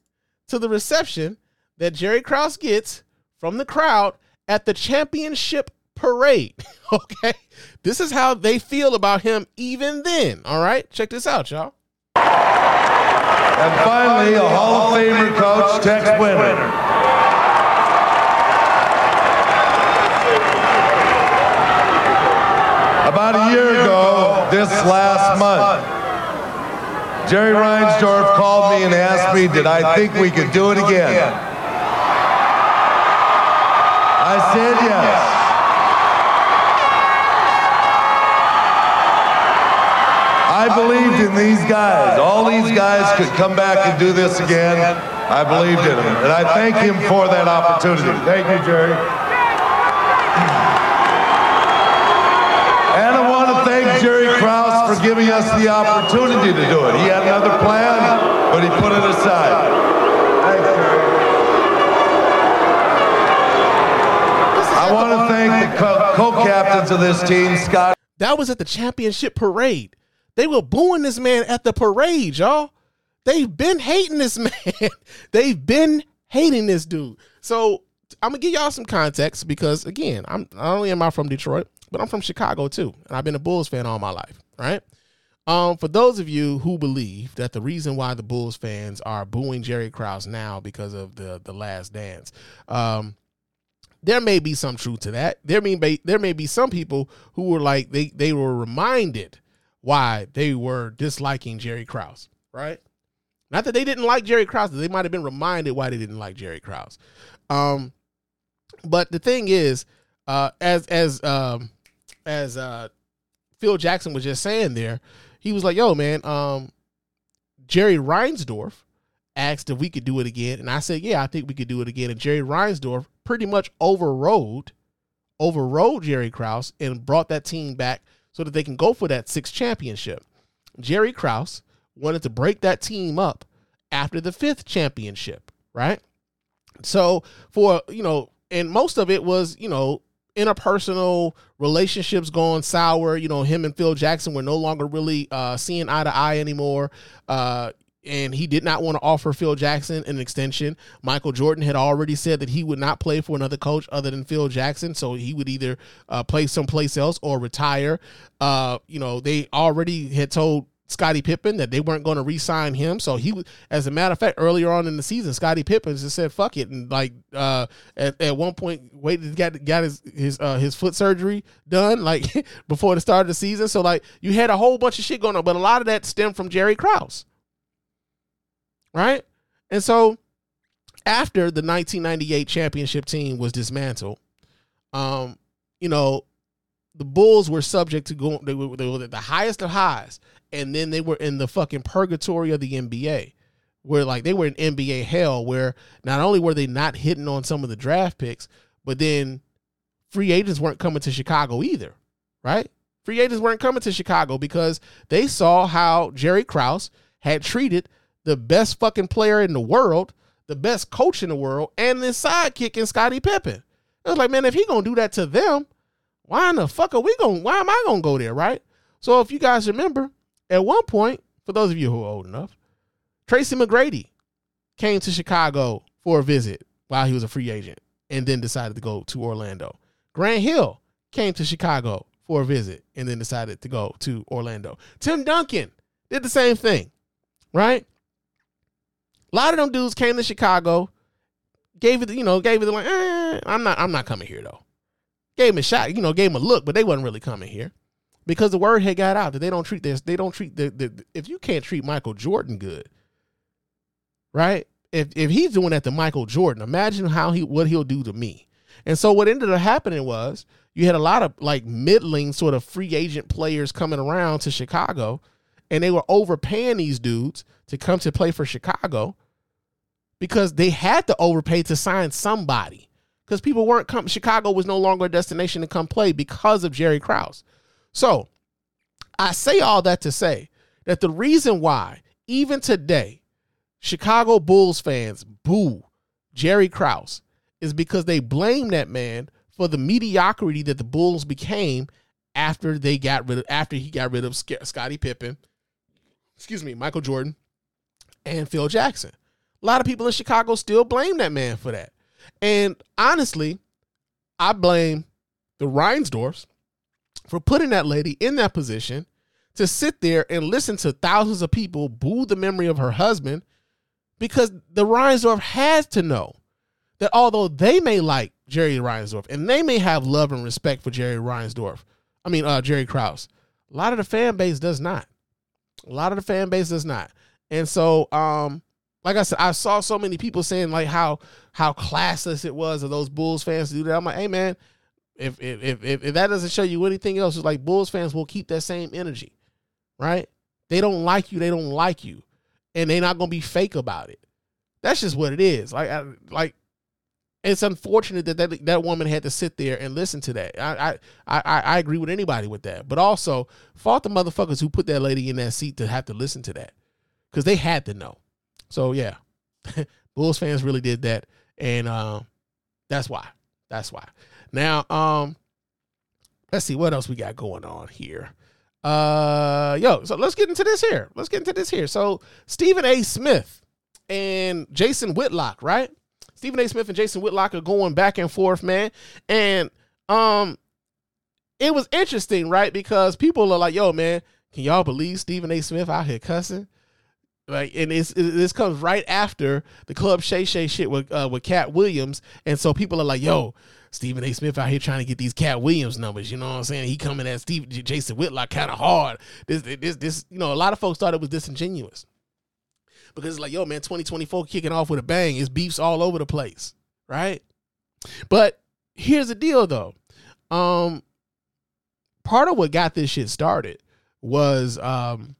to the reception that Jerry Krause gets from the crowd at the championship parade. Okay. This is how they feel about him even then. All right. Check this out, y'all. And finally, a Hall of Famer coach, Tex Winter. About a year ago, this last month, Jerry Reinsdorf called me and asked me, did I think we could do it again? I said yes. I believed in these guys. All these guys could come back and do this again. I believed in them. And I thank him for that opportunity. Thank you, Jerry. And I want to thank Jerry Krause for giving us the opportunity to do it. He had another plan, but he put it aside. Thanks, Jerry. I want to thank the co- co-captains of this team, Scott That was at the championship parade. They were booing this man at the parade, y'all. They've been hating this man. They've been hating this dude. So I'm gonna give y'all some context because again, I'm not only am I from Detroit, but I'm from Chicago too, and I've been a Bulls fan all my life. Right. Um, for those of you who believe that the reason why the Bulls fans are booing Jerry Krause now because of the the Last Dance, um, there may be some truth to that. There may be there may be some people who were like they they were reminded why they were disliking Jerry Krause, right? Not that they didn't like Jerry Krause, they might have been reminded why they didn't like Jerry Krause. Um, but the thing is, uh, as as um, as uh, Phil Jackson was just saying there, he was like, "Yo, man, um, Jerry Reinsdorf asked if we could do it again, and I said, yeah, I think we could do it again." And Jerry Reinsdorf pretty much overrode overrode Jerry Krause and brought that team back so that they can go for that sixth championship. Jerry Krause wanted to break that team up after the fifth championship, right? So for you know, and most of it was you know interpersonal relationships going sour. You know, him and Phil Jackson were no longer really uh, seeing eye to eye anymore. Uh, and he did not want to offer Phil Jackson an extension. Michael Jordan had already said that he would not play for another coach other than Phil Jackson, so he would either uh, play someplace else or retire. Uh, you know, they already had told Scottie Pippen that they weren't going to re-sign him. So he as a matter of fact, earlier on in the season, Scottie Pippen just said "fuck it" and like uh, at, at one point waited get got his his uh, his foot surgery done like before the start of the season. So like you had a whole bunch of shit going on, but a lot of that stemmed from Jerry Krause, right? And so after the 1998 championship team was dismantled, um, you know, the Bulls were subject to going. They were, they were at the highest of highs, and then they were in the fucking purgatory of the NBA, where like they were in NBA hell, where not only were they not hitting on some of the draft picks, but then free agents weren't coming to Chicago either, right? Free agents weren't coming to Chicago because they saw how Jerry Krause had treated the best fucking player in the world, the best coach in the world, and his sidekick in Scottie Pippen. It was like, man, if he gonna do that to them, why in the fuck are we going? Why am I gonna go there, right? So if you guys remember, at one point, for those of you who are old enough, Tracy McGrady came to Chicago for a visit while he was a free agent, and then decided to go to Orlando. Grant Hill came to Chicago for a visit, and then decided to go to Orlando. Tim Duncan did the same thing, right? A lot of them dudes came to Chicago, gave it, you know, gave it the like, eh, I'm not, I'm not coming here though. gave him a shot, you know, gave him a look, but they wasn't really coming here because the word had got out that they don't treat this. They don't treat the, the if you can't treat Michael Jordan good, right? If if he's doing that to Michael Jordan, imagine how he what he'll do to me. And so what ended up happening was you had a lot of like middling sort of free agent players coming around to Chicago, and they were overpaying these dudes to come to play for Chicago because they had to overpay to sign somebody because people weren't coming. Chicago was no longer a destination to come play because of Jerry Krause. So I say all that to say that the reason why, even today, Chicago Bulls fans boo Jerry Krause is because they blame that man for the mediocrity that the Bulls became after they got rid of after he got rid of Sc- Scottie Pippen, excuse me, Michael Jordan, and Phil Jackson. A lot of people in Chicago still blame that man for that. And honestly, I blame the Reinsdorfs for putting that lady in that position to sit there and listen to thousands of people boo the memory of her husband because the Reinsdorf has to know that although they may like Jerry Reinsdorf and they may have love and respect for Jerry Reinsdorf, I mean uh, Jerry Krause, a lot of the fan base does not. A lot of the fan base does not. And so, um, like I said, I saw so many people saying like how how classless it was of those Bulls fans to do that. I'm like, hey man, if if if if, that doesn't show you anything else, it's like Bulls fans will keep that same energy, right? They don't like you, they don't like you, and they're not gonna be fake about it. That's just what it is. Like I, like it's unfortunate that, that that woman had to sit there and listen to that. I, I I I agree with anybody with that, but also fault the motherfuckers who put that lady in that seat to have to listen to that because they had to know. So yeah, Bulls fans really did that, and um, that's why. That's why. Now, um, let's see what else we got going on here. Uh, yo, so let's get into this here. Let's get into this here. So Stephen A. Smith and Jason Whitlock, right? Stephen A. Smith and Jason Whitlock are going back and forth, man, and um, it was interesting, right? Because people are like, "Yo, man, can y'all believe Stephen A. Smith out here cussing?" Like, and it's, it, this comes right after the Club Shay Shay shit with uh, with Katt Williams, and so people are like, "Yo, Stephen A. Smith out here trying to get these Katt Williams numbers." You know what I'm saying? He coming at Steve Jason Whitlock kind of hard. This this this you know, a lot of folks thought it was disingenuous because it's like, "Yo, man, 2024 kicking off with a bang. It's beefs all over the place, right?" But here's the deal, though. Um, part of what got this shit started was um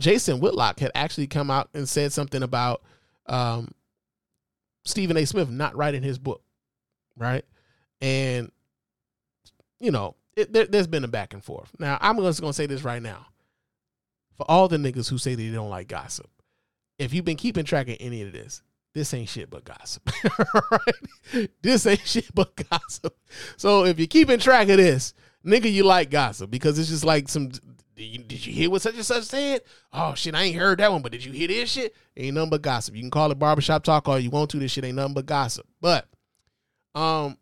Jason Whitlock had actually come out and said something about um, Stephen A. Smith not writing his book, right? And you know, it, there, there's been a back and forth. Now, I'm just gonna say this right now, for all the niggas who say they don't like gossip, if you've been keeping track of any of this, this ain't shit but gossip, right? This ain't shit but gossip. So if you're keeping track of this, nigga, you like gossip because it's just like some did you, did you hear what such and such said? Oh shit, I ain't heard that one, but did you hear this shit? Ain't nothing but gossip. You can call it barbershop talk all you want to. This shit ain't nothing but gossip. But um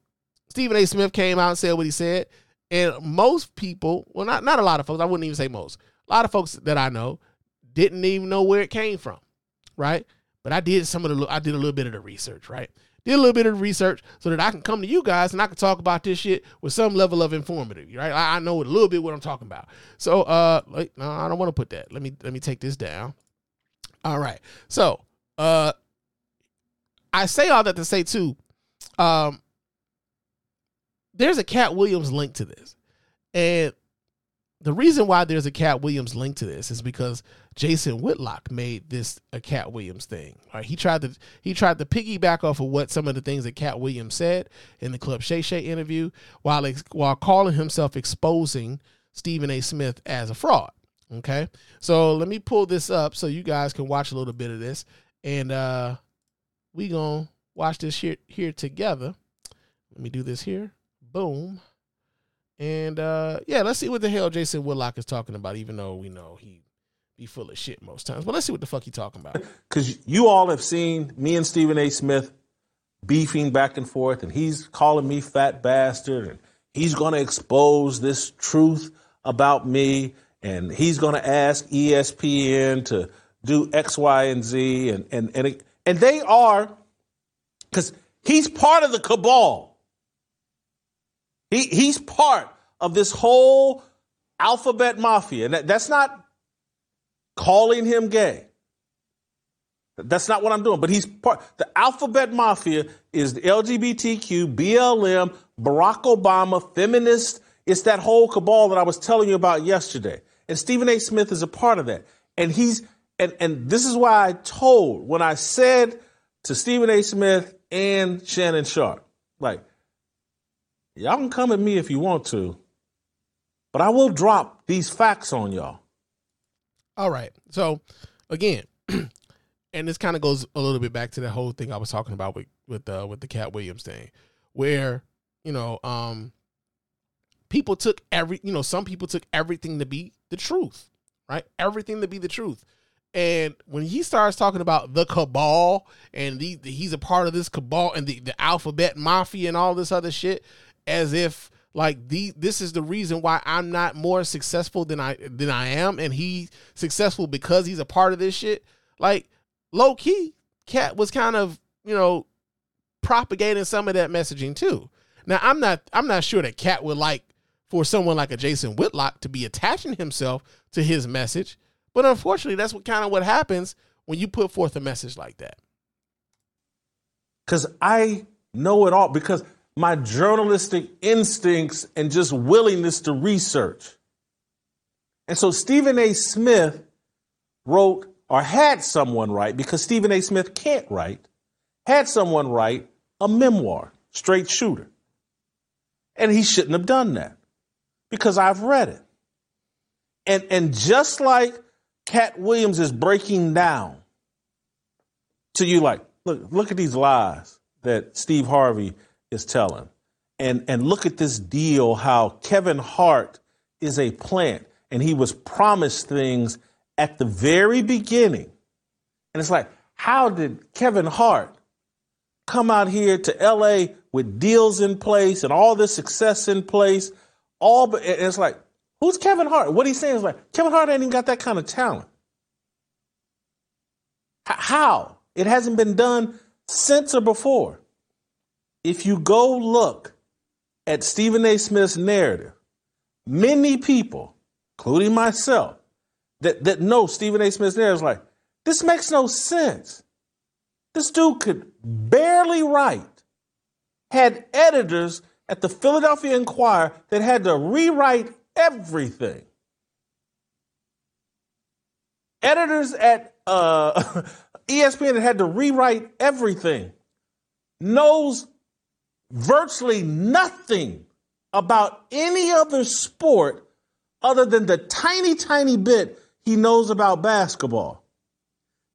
Stephen A. Smith came out and said what he said. And most people, well, not not a lot of folks, I wouldn't even say most. A lot of folks that I know didn't even know where it came from. Right? But I did some of the I did a little bit of the research, right? Did a little bit of research so that I can come to you guys and I can talk about this shit with some level of informative, right? I, I know a little bit what I'm talking about. So, uh, like, no, I don't want to put that. Let me let me take this down. All right. So, uh, I say all that to say too, um, there's a Katt Williams link to this, and the reason why there's a Katt Williams link to this is because Jason Whitlock made this a Katt Williams thing. Right? He tried to he tried to piggyback off of what some of the things that Katt Williams said in the Club Shay Shay interview, while ex- while calling himself exposing Stephen A. Smith as a fraud. Okay, so let me pull this up so you guys can watch a little bit of this, and uh, we gonna watch this here here together. Let me do this here. Boom. And uh yeah, let's see what the hell Jason Whitlock is talking about, even though we know he be full of shit most times. But let's see what the fuck he talking about. because you all have seen me and Stephen A. Smith beefing back and forth, and he's calling me fat bastard, and he's going to expose this truth about me, and he's going to ask ESPN to do X, Y, and Z, and and and and they are because he's part of the cabal. He he's part of this whole alphabet mafia. And that, that's not calling him gay. That's not what I'm doing. But he's part. The alphabet mafia is the LGBTQ, BLM, Barack Obama, feminist. It's that whole cabal that I was telling you about yesterday. And Stephen A. Smith is a part of that. And he's and and this is why I told when I said to Stephen A. Smith and Shannon Sharpe, like, y'all can come at me if you want to, but I will drop these facts on y'all. All right. So again, and this kind of goes a little bit back to the whole thing I was talking about with with uh, with the Katt Williams thing, where you know, um, people took every you know some people took everything to be the truth, right? Everything to be the truth. And when he starts talking about the cabal and the, he's a part of this cabal and the, the alphabet mafia and all this other shit, as if like the this is the reason why I'm not more successful than I than I am, and he successful because he's a part of this shit. Like low key, Katt was kind of you know propagating some of that messaging too. Now I'm not I'm not sure that Katt would like for someone like a Jason Whitlock to be attaching himself to his message, but unfortunately, that's what kind of what happens when you put forth a message like that. Because I know it all, because my journalistic instincts and just willingness to research. And so Stephen A. Smith wrote or had someone write, because Stephen A. Smith can't write, had someone write a memoir, Straight Shooter. And he shouldn't have done that because I've read it. And, and just like Katt Williams is breaking down to you, like, look, look at these lies that Steve Harvey is telling. And, and look at this deal how Kevin Hart is a plant and he was promised things at the very beginning. And it's like, how did Kevin Hart come out here to LA with deals in place and all this success in place? All but it's like, who's Kevin Hart? What he's saying is like, Kevin Hart ain't even got that kind of talent. H- How? It hasn't been done since or before. If you go look at Stephen A. Smith's narrative, many people, including myself, that, that know Stephen A. Smith's narrative is like, this makes no sense. This dude could barely write, had editors at the Philadelphia Inquirer that had to rewrite everything. Editors at uh, ESPN that had to rewrite everything. Knows virtually nothing about any other sport other than the tiny, tiny bit he knows about basketball.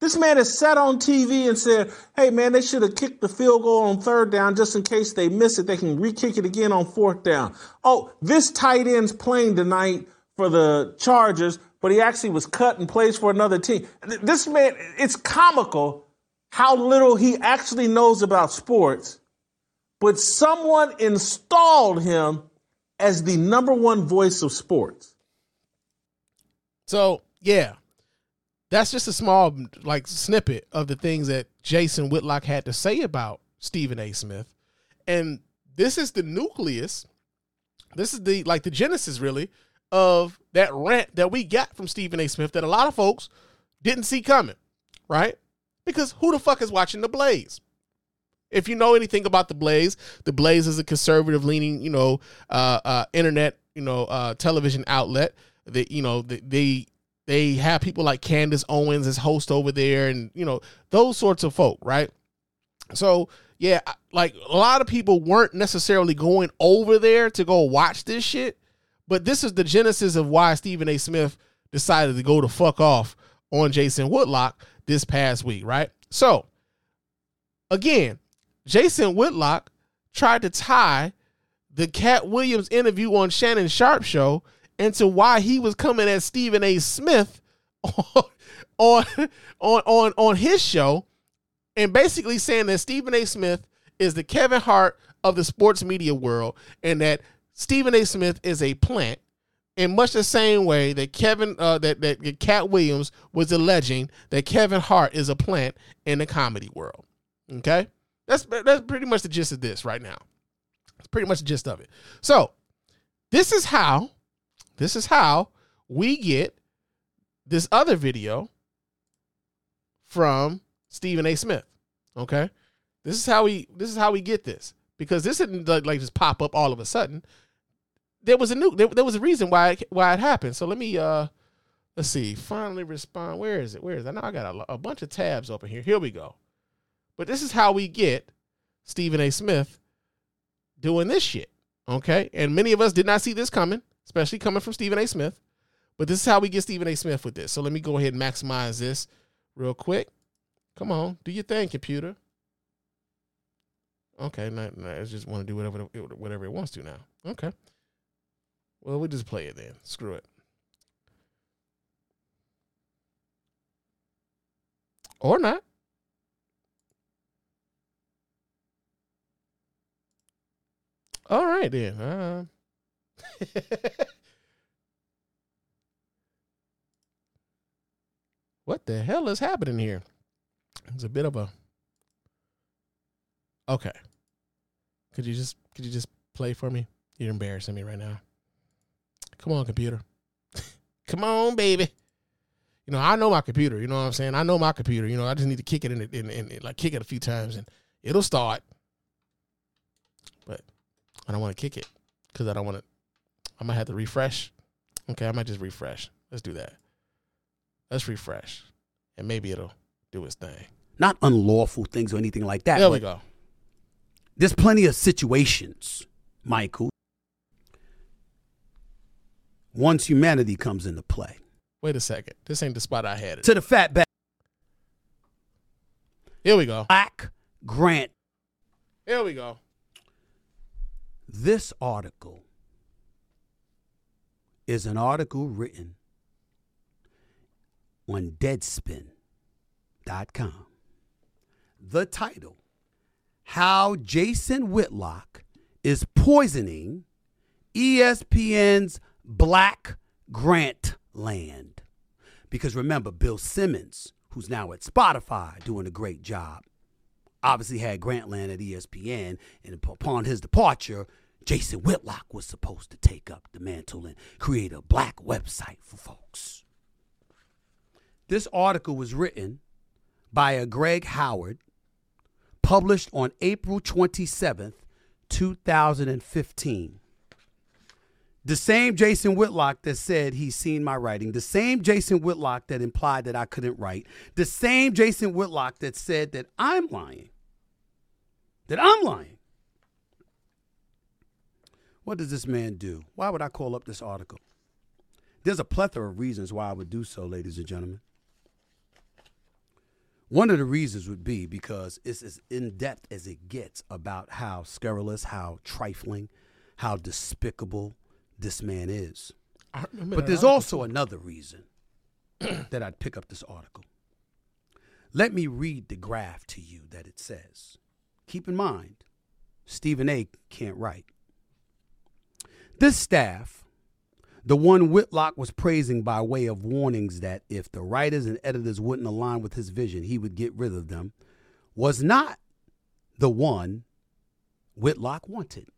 This man has sat on TV and said, hey, man, they should have kicked the field goal on third down just in case they miss it. They can re kick it again on fourth down. Oh, this tight end's playing tonight for the Chargers, but he actually was cut and plays for another team. This man, it's comical how little he actually knows about sports, but someone installed him as the number one voice of sports. So yeah, that's just a small like snippet of the things that Jason Whitlock had to say about Stephen A. Smith, and this is the nucleus. This is the like the genesis really of that rant that we got from Stephen A. Smith that a lot of folks didn't see coming, right? Because who the fuck is watching the Blaze? If you know anything about the Blaze, the Blaze is a conservative leaning, you know, uh, uh, internet, you know, uh, television outlet. That you know they, they they have people like Candace Owens as host over there, and you know those sorts of folk, right? So yeah, like a lot of people weren't necessarily going over there to go watch this shit, but this is the genesis of why Stephen A. Smith decided to go to fuck off on Jason Whitlock this past week, right? So again, Jason Whitlock tried to tie the Katt Williams interview on Shannon Sharpe show into why he was coming at Stephen A. Smith on on on on, his show and basically saying that Stephen A. Smith is the Kevin Hart of the sports media world and that Stephen A. Smith is a plant in much the same way that Kevin uh, that that Katt Williams was alleging that Kevin Hart is a plant in the comedy world. Okay? That's that's pretty much the gist of this right now. It's pretty much the gist of it. So this is how, this is how we get this other video from Stephen A. Smith. Okay, this is how we this is how we get this because this didn't like, just pop up all of a sudden. There was a new there, there was a reason why it, why it happened. So let me uh let's see. Finally respond. Where is it? Where is it? I know I got a, a bunch of tabs open here. Here we go. But this is how we get Stephen A. Smith doing this shit. Okay, and many of us did not see this coming, especially coming from Stephen A. Smith. But this is how we get Stephen A. Smith with this. So let me go ahead and maximize this real quick. Come on, do your thing, computer. Okay, it just want to do whatever it- whatever it wants to now. Okay. Well, we'll just play it then. Screw it. Or not. All right then. Uh, what the hell is happening here? It's a bit of a Okay. Could you just could you just play for me? You're embarrassing me right now. Come on, computer. Come on, baby. You know, I know my computer. You know what I'm saying? I know my computer. You know, I just need to kick it in, in, in, in like kick it a few times, and it'll start. But I don't want to kick it because I don't want to. I might have to refresh. Okay, I might just refresh. Let's do that. Let's refresh, and maybe it'll do its thing. Not unlawful things or anything like that. There we go. There's plenty of situations, Michael. Once humanity comes into play. Wait a second. This ain't the spot I had it. To the fat back. Here we go. Black Grant. Here we go. This article is an article written on Deadspin.com. The title How Jason Whitlock is Poisoning ESPN's Black Grant Land. Because remember, Bill Simmons, who's now at Spotify doing a great job, obviously had Grantland at ESPN, and upon his departure, Jason Whitlock was supposed to take up the mantle and create a black website for folks. This article was written by a Greg Howard, published on April 27th, 2015. The same Jason Whitlock that said he's seen my writing, the same Jason Whitlock that implied that I couldn't write, the same Jason Whitlock that said that I'm lying. That I'm lying. What does this man do? Why would I call up this article? There's a plethora of reasons why I would do so, ladies and gentlemen. One of the reasons would be because it's as in depth as it gets about how scurrilous, how trifling, how despicable this man is. But there's also another reason that I'd pick up this article. Let me read the graph to you that it says. Keep in mind, Stephen A. can't write. This staff, the one Whitlock was praising by way of warnings that if the writers and editors wouldn't align with his vision, he would get rid of them, was not the one Whitlock wanted.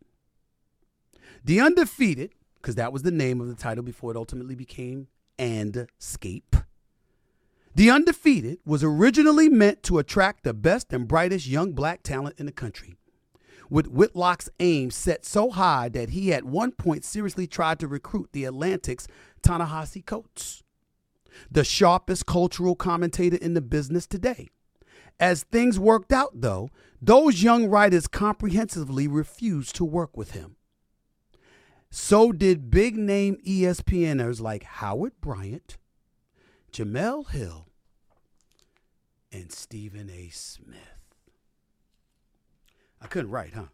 The Undefeated, because that was the name of the title before it ultimately became And Scape. The Undefeated was originally meant to attract the best and brightest young black talent in the country. With Whitlock's aim set so high that he at one point seriously tried to recruit the Atlantic's Ta-Nehisi Coates, the sharpest cultural commentator in the business today. As things worked out, though, those young writers comprehensively refused to work with him. So did big name ESPNers like Howard Bryant, Jemele Hill, and Stephen A. Smith. I couldn't write, huh?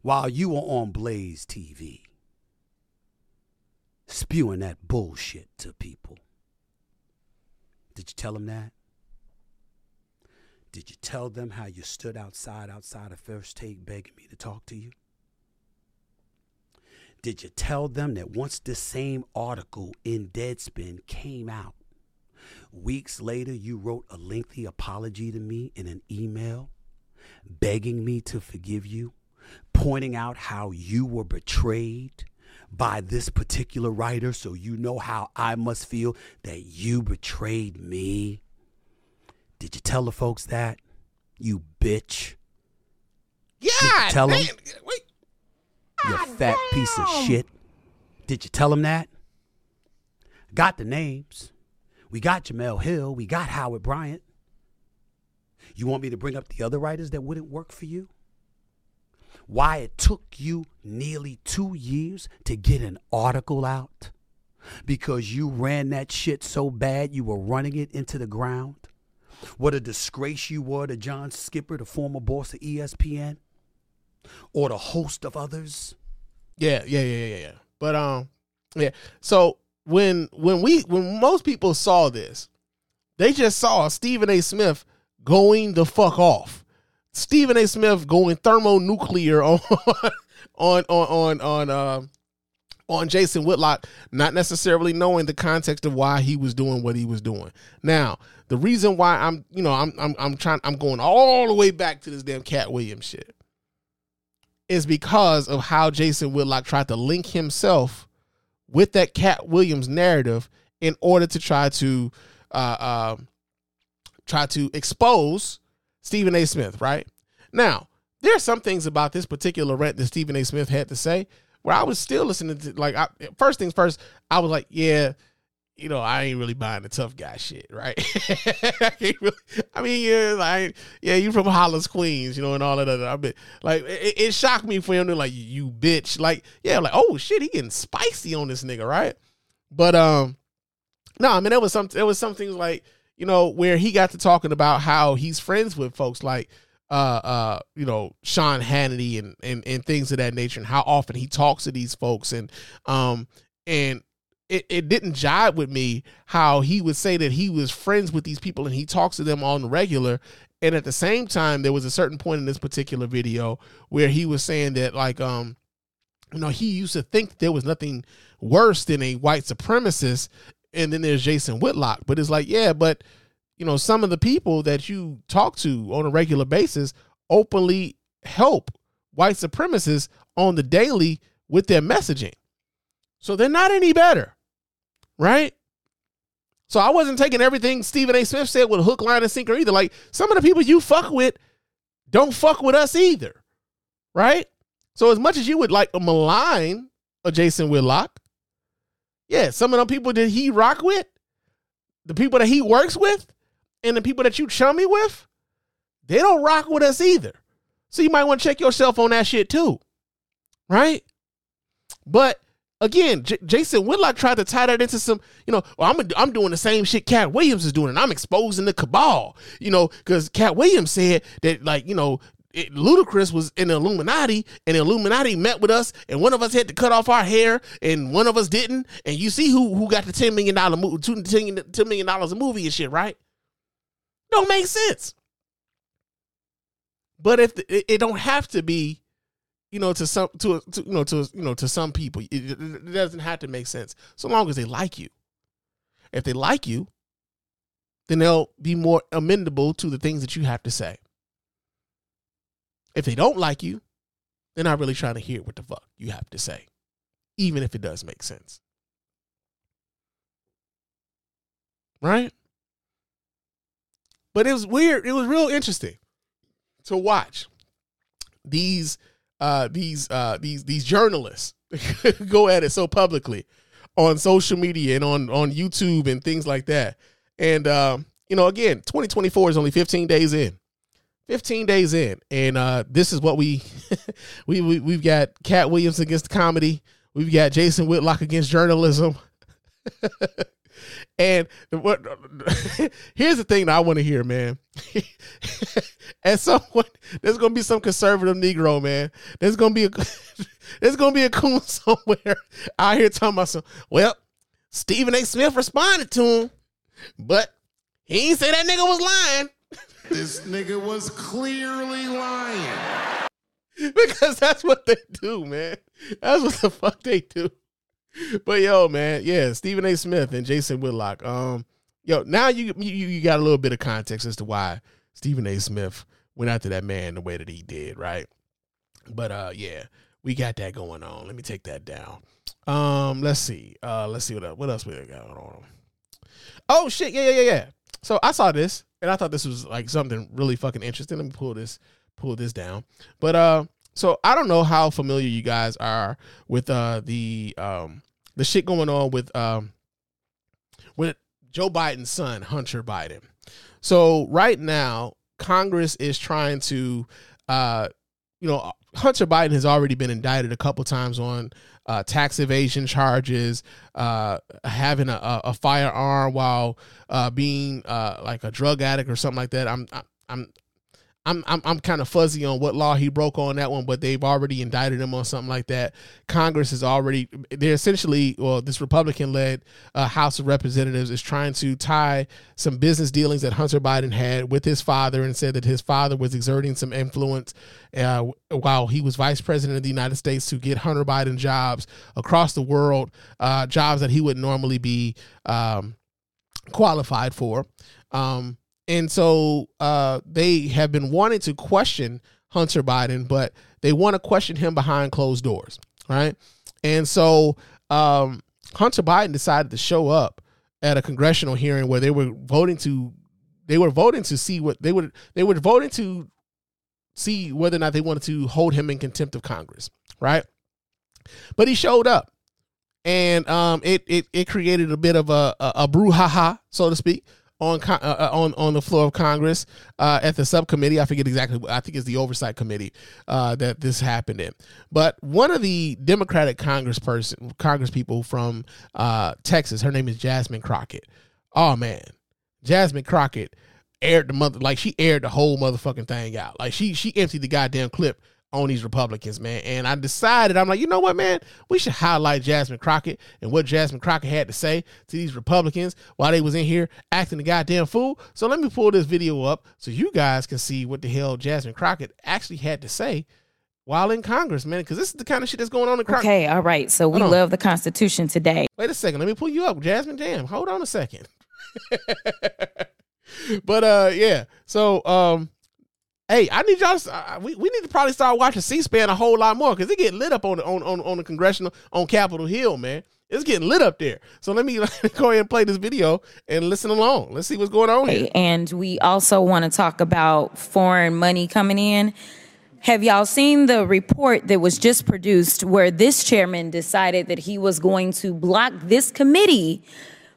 While you were on Blaze TV, spewing that bullshit to people. Did you tell them that? Did you tell them how you stood outside, outside of First Take begging me to talk to you? Did you tell them that once this same article in Deadspin came out, weeks later you wrote a lengthy apology to me in an email, begging me to forgive you, pointing out how you were betrayed by this particular writer so you know how I must feel that you betrayed me. Did you tell the folks that? You bitch. Yeah, tell them. Wait, You ah, fat piece of shit. Did you tell them that? Got the names. We got Jemele Hill. We got Howard Bryant. You want me to bring up the other writers that wouldn't work for you? Why it took you nearly two years to get an article out? Because you ran that shit so bad you were running it into the ground? What a disgrace you were to John Skipper, the former boss of ESPN? Or the host of others? Yeah, yeah, yeah, yeah, yeah. But um, yeah. So when when we when most people saw this, they just saw Stephen A. Smith going the fuck off. Stephen A. Smith going thermonuclear on on on on on um on Jason Whitlock, not necessarily knowing the context of why he was doing what he was doing. Now, the reason why I'm, you know, I'm I'm I'm trying I'm going all the way back to this damn Katt Williams shit is because of how Jason Whitlock tried to link himself with that Katt Williams narrative in order to try to uh, um try to expose Stephen A. Smith, right? Now, there are some things about this particular rant that Stephen A. Smith had to say where I was still listening to like I, first things first, I was like, yeah, you know, I ain't really buying the tough guy shit, right? I, really, I mean, yeah, like, yeah, you from Hollis, Queens, you know, and all that other. I mean, like, it, it shocked me for him to like, you bitch, like, yeah, like, oh shit, he getting spicy on this nigga, right? But um, no, I mean, there was some, there was some things like, you know, where he got to talking about how he's friends with folks like, uh, uh, you know, Sean Hannity and and and things of that nature, and how often he talks to these folks, and um, and it, it didn't jive with me how he would say that he was friends with these people and he talks to them on the regular. And at the same time, there was a certain point in this particular video where he was saying that, like, um, you know, he used to think there was nothing worse than a white supremacist. And then there's Jason Whitlock. But it's like, yeah, but, you know, some of the people that you talk to on a regular basis openly help white supremacists on the daily with their messaging. So they're not any better, right? So I wasn't taking everything Stephen A. Smith said with hook, line, and sinker either. Like some of the people you fuck with don't fuck with us either, right? So as much as you would like malign a Jason Whitlock, yeah, some of the people that he rock with, the people that he works with, and the people that you chummy with, they don't rock with us either. So you might want to check yourself on that shit too, right? But again, J- Jason Whitlock tried to tie that into some, you know, well, I'm I'm doing the same shit Cat Williams is doing, and I'm exposing the cabal, you know, because Cat Williams said that like, you know, it, Ludacris was in the Illuminati, and the Illuminati met with us, and one of us had to cut off our hair, and one of us didn't, and you see who who got the ten million dollar movie, $10 million a movie and shit, right? Don't make sense. But if the, it, it don't have to be you know, to some, to, to you know, to you know, to some people, it, it doesn't have to make sense so long as they like you. If they like you, then they'll be more amendable to the things that you have to say. If they don't like you, they're not really trying to hear what the fuck you have to say, even if it does make sense. Right? But it was weird. It was real interesting to watch these uh, these uh, these these journalists go at it so publicly on social media and on on YouTube and things like that. And um, you know, again, 2024 is only 15 days in. 15 days in, and uh, this is what we we, we we've got Katt Williams against comedy. We've got Jason Whitlock against journalism. and what here's the thing that I want to hear, man. At some point, there's gonna be some conservative Negro, man. There's gonna be a there's gonna be a coon somewhere out here talking about some. Well, Stephen A. Smith responded to him, but he ain't say that nigga was lying This nigga was clearly lying. because that's what they do, man. That's what the fuck they do. But yo, man, yeah, Stephen A. Smith and Jason Whitlock. Um, yo, now you you you got a little bit of context as to why Stephen A. Smith went after that man the way that he did, right? But uh, yeah, we got that going on. Let me take that down. Um, let's see. Uh, let's see what else, what else we got going on. Oh shit! Yeah, yeah, yeah, yeah. So I saw this and I thought this was like something really fucking interesting. Let me pull this pull this down. But uh, so I don't know how familiar you guys are with uh the um the shit going on with um with Joe Biden's son Hunter Biden. So right now Congress is trying to uh you know Hunter Biden has already been indicted a couple times on uh, tax evasion charges, uh, having a, a, firearm while uh, being uh, like a drug addict or something like that. I'm I'm I'm I'm I'm kind of fuzzy on what law he broke on that one, but they've already indicted him on something like that. Congress is already they're essentially well, this Republican led uh, House of Representatives is trying to tie some business dealings that Hunter Biden had with his father and said that his father was exerting some influence uh, while he was vice president of the United States to get Hunter Biden jobs across the world, uh, jobs that he would normally be um, qualified for. Um, and so uh, they have been wanting to question Hunter Biden, but they want to question him behind closed doors, right? And so um, Hunter Biden decided to show up at a congressional hearing where they were voting to they were voting to see what they would they were voting to see whether or not they wanted to hold him in contempt of Congress, right? But he showed up, and um, it it it created a bit of a a, a brouhaha, so to speak, on con- uh, on on the floor of Congress uh, at the subcommittee. I forget exactly. I think it's the oversight committee uh, that this happened in. But one of the Democratic Congressperson, Congress people from uh, Texas, her name is Jasmine Crockett. Oh man, Jasmine Crockett aired the mother like she aired the whole motherfucking thing out. Like she she emptied the goddamn clip on these Republicans, man. And I decided, I'm like, you know what, man? We should highlight Jasmine Crockett and what Jasmine Crockett had to say to these Republicans while they was in here acting the goddamn fool. So let me pull this video up so you guys can see what the hell Jasmine Crockett actually had to say while in Congress, man. Because this is the kind of shit that's going on in Congress. Okay, all right. So we love the Constitution today. Wait a second. Let me pull you up, Jasmine. Damn. Hold on a second. but uh, yeah. So um, hey, I need y'all. Uh, we we need to probably start watching C-SPAN a whole lot more because it get lit up on the on, on on the congressional on Capitol Hill, man. It's getting lit up there. So let me, let me go ahead and play this video and listen along. Let's see what's going on here. And we also want to talk about foreign money coming in. Have y'all seen the report that was just produced where this chairman decided that he was going to block this committee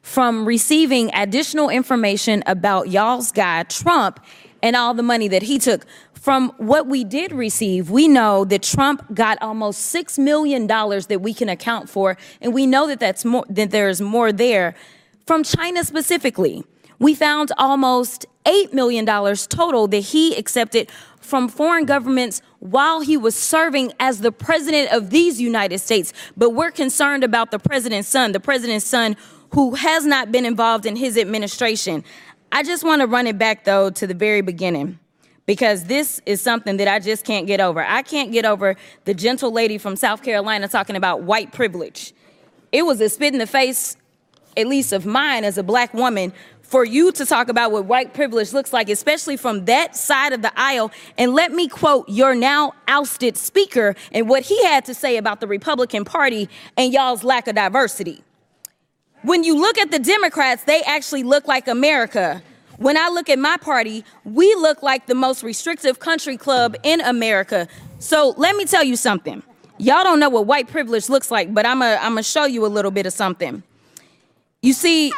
from receiving additional information about y'all's guy, Trump, and all the money that he took? From what we did receive, we know that Trump got almost $6 million that we can account for, and we know that that's more, that there's more there from China specifically. We found almost $8 million total that he accepted from foreign governments while he was serving as the president of these United States. But we're concerned about the president's son, the president's son who has not been involved in his administration. I just want to run it back, though, to the very beginning because this is something that I just can't get over. I can't get over the gentle lady from South Carolina talking about white privilege. It was a spit in the face, at least of mine as a black woman, for you to talk about what white privilege looks like, especially from that side of the aisle. And let me quote your now ousted speaker and what he had to say about the Republican Party and y'all's lack of diversity. When you look at the Democrats, they actually look like America. When I look at my party, we look like the most restrictive country club in America. So let me tell you something. Y'all don't know what white privilege looks like, but I'm going to show you a little bit of something. You see,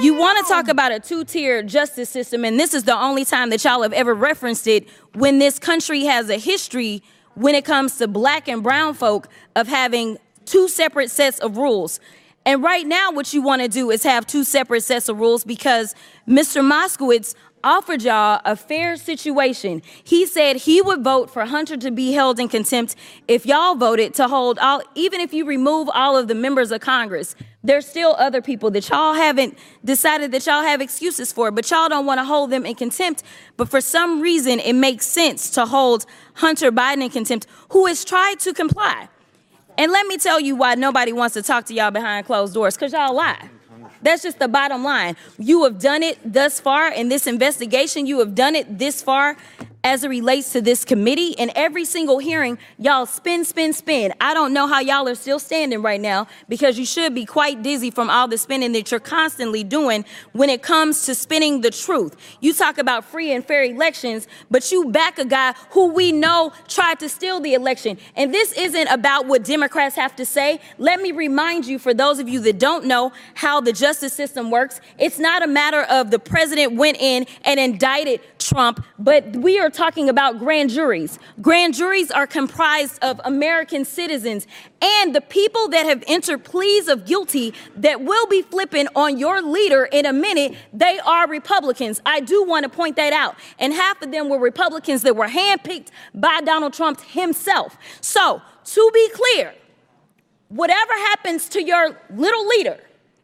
you want to talk about a two tier justice system, and this is the only time that y'all have ever referenced it when this country has a history when it comes to black and brown folk of having two separate sets of rules. And right now, what you want to do is have two separate sets of rules because Mr. Moskowitz offered y'all a fair situation. He said he would vote for Hunter to be held in contempt if y'all voted to hold all, even if you remove all of the members of Congress. There's still other people that y'all haven't decided that y'all have excuses for, but y'all don't want to hold them in contempt. But for some reason, it makes sense to hold Hunter Biden in contempt, who has tried to comply. And let me tell you why nobody wants to talk to y'all behind closed doors, because y'all lie. That's just the bottom line. You have done it thus far in this investigation. You have done it this far. As it relates to this committee and every single hearing, y'all spin, spin, spin. I don't know how y'all are still standing right now because you should be quite dizzy from all the spinning that you're constantly doing when it comes to spinning the truth. You talk about free and fair elections, but you back a guy who we know tried to steal the election. And this isn't about what Democrats have to say. Let me remind you, for those of you that don't know how the justice system works, it's not a matter of the president went in and indicted Trump, but we are talking about grand juries. Grand juries are comprised of American citizens and the people that have entered pleas of guilty that will be flipping on your leader in a minute, they are Republicans. I do want to point that out. And half of them were Republicans that were handpicked by Donald Trump himself. So, to be clear, whatever happens to your little leader,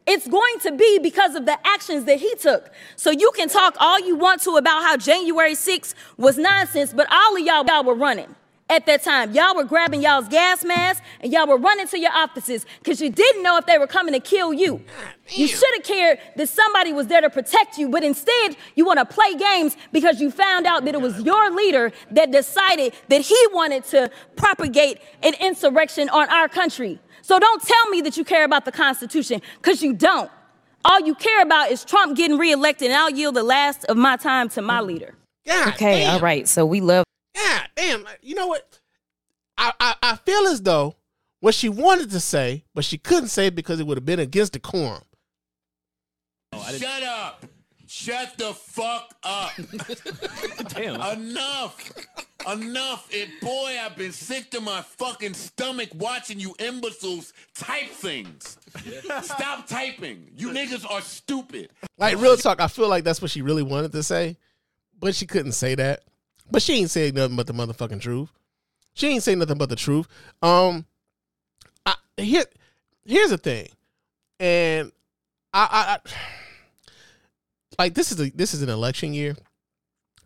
it's going to be because of the actions that he took. So you can talk all you want to about how January 6th was nonsense, but all of y'all, y'all were running at that time. Y'all were grabbing y'all's gas masks and y'all were running to your offices because you didn't know if they were coming to kill you. You should have cared that somebody was there to protect you, but instead you want to play games because you found out that it was your leader that decided that he wanted to propagate an insurrection on our country. So don't tell me that you care about the Constitution because you don't. All you care about is Trump getting reelected, and I'll yield the last of my time to my mm. leader. God Okay, damn. all right. So we love. God damn. Uh, you know what? I, I I feel as though what she wanted to say, but she couldn't say it because it would have been against the quorum. Oh, Shut up. Shut the fuck up. Damn. Enough. Enough. It boy, I've been sick to my fucking stomach watching you imbeciles type things. Stop typing. You niggas are stupid. Like real talk, I feel like that's what she really wanted to say, but she couldn't say that. But she ain't saying nothing but the motherfucking truth. She ain't saying nothing but the truth. Um, I, here, here's the thing, and I, I, I like this is a this is an election year.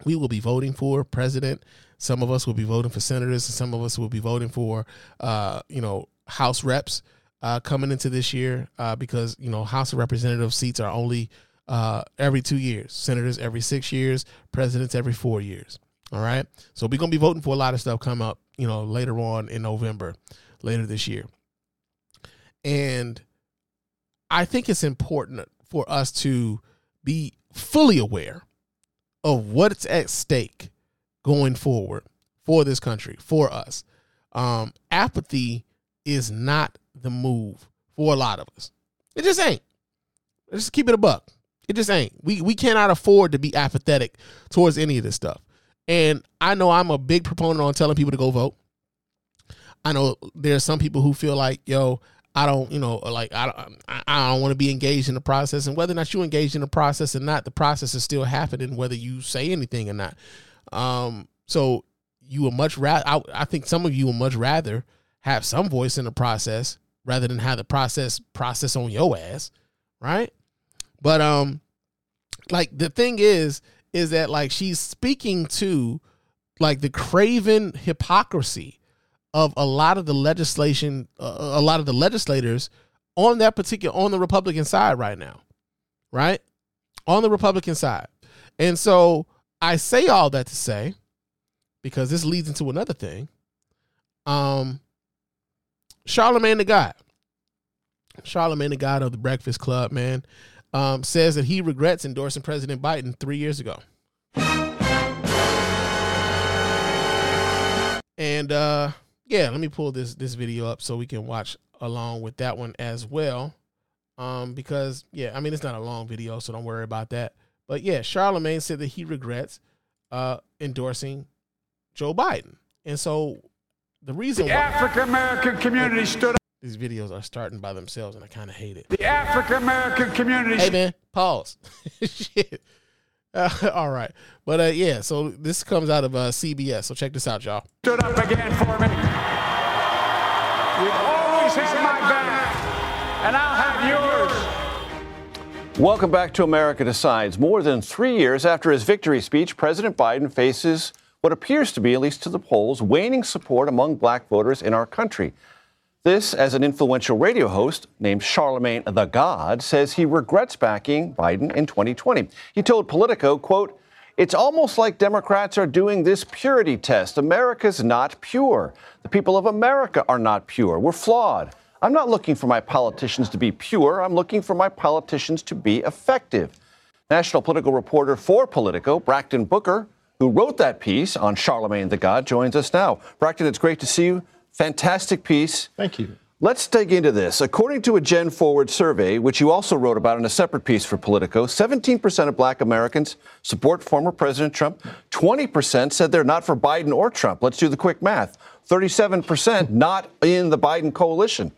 We will be voting for president. Some of us will be voting for senators, and some of us will be voting for, uh, you know, House reps uh, coming into this year uh, because you know House of Representative seats are only uh, every two years, senators every six years, presidents every four years. All right, so we're gonna be voting for a lot of stuff come up, you know, later on in November, later this year, and I think it's important for us to be fully aware of what's at stake going forward for this country, for us. Um, apathy is not the move for a lot of us. It just ain't. Let's just keep it a buck. It just ain't. We we cannot afford to be apathetic towards any of this stuff. And I know I'm a big proponent on telling people to go vote. I know there's some people who feel like, yo, I don't, you know, like I don't, I don't want to be engaged in the process, and whether or not you engage in the process or not, the process is still happening, whether you say anything or not. Um, so you would much rather, I, I think some of you would much rather have some voice in the process rather than have the process process on your ass, right? But um, like the thing is, is that like she's speaking to like the craven hypocrisy of a lot of the legislation, uh, a lot of the legislators on that particular on the Republican side right now, right? On the Republican side, and so I say all that to say because this leads into another thing. Um, Charlemagne the God, Charlemagne the God of the Breakfast Club, man, um, says that he regrets endorsing President Biden three years ago. And uh yeah, let me pull this this video up so we can watch along with that one as well. Um because yeah, I mean it's not a long video, so don't worry about that. But yeah, Charlemagne said that he regrets uh endorsing Joe Biden. And so the reason The African American community stood up. these videos are starting by themselves and I kind of hate it. The African American community Hey man, pause. Shit. Uh, all right, but uh, yeah. So this comes out of uh, CBS. So check this out, y'all. stood up again for me. You've always had my back, and I'll have yours. Welcome back to America Decides. More than three years after his victory speech, President Biden faces what appears to be, at least to the polls, waning support among black voters in our country. This, as an influential radio host named Charlemagne the God, says he regrets backing Biden in 2020. He told Politico, quote, It's almost like Democrats are doing this purity test. America's not pure. The people of America are not pure. We're flawed. I'm not looking for my politicians to be pure. I'm looking for my politicians to be effective. National political reporter for Politico, Brakkton Booker, who wrote that piece on Charlemagne the God, joins us now. Brakkton, it's great to see you. Fantastic piece. Thank you. Let's dig into this. According to a GenForward survey, which you also wrote about in a separate piece for Politico, 17% of black Americans support former President Trump. 20% said they're not for Biden or Trump. Let's do the quick math. 37% not in the Biden coalition.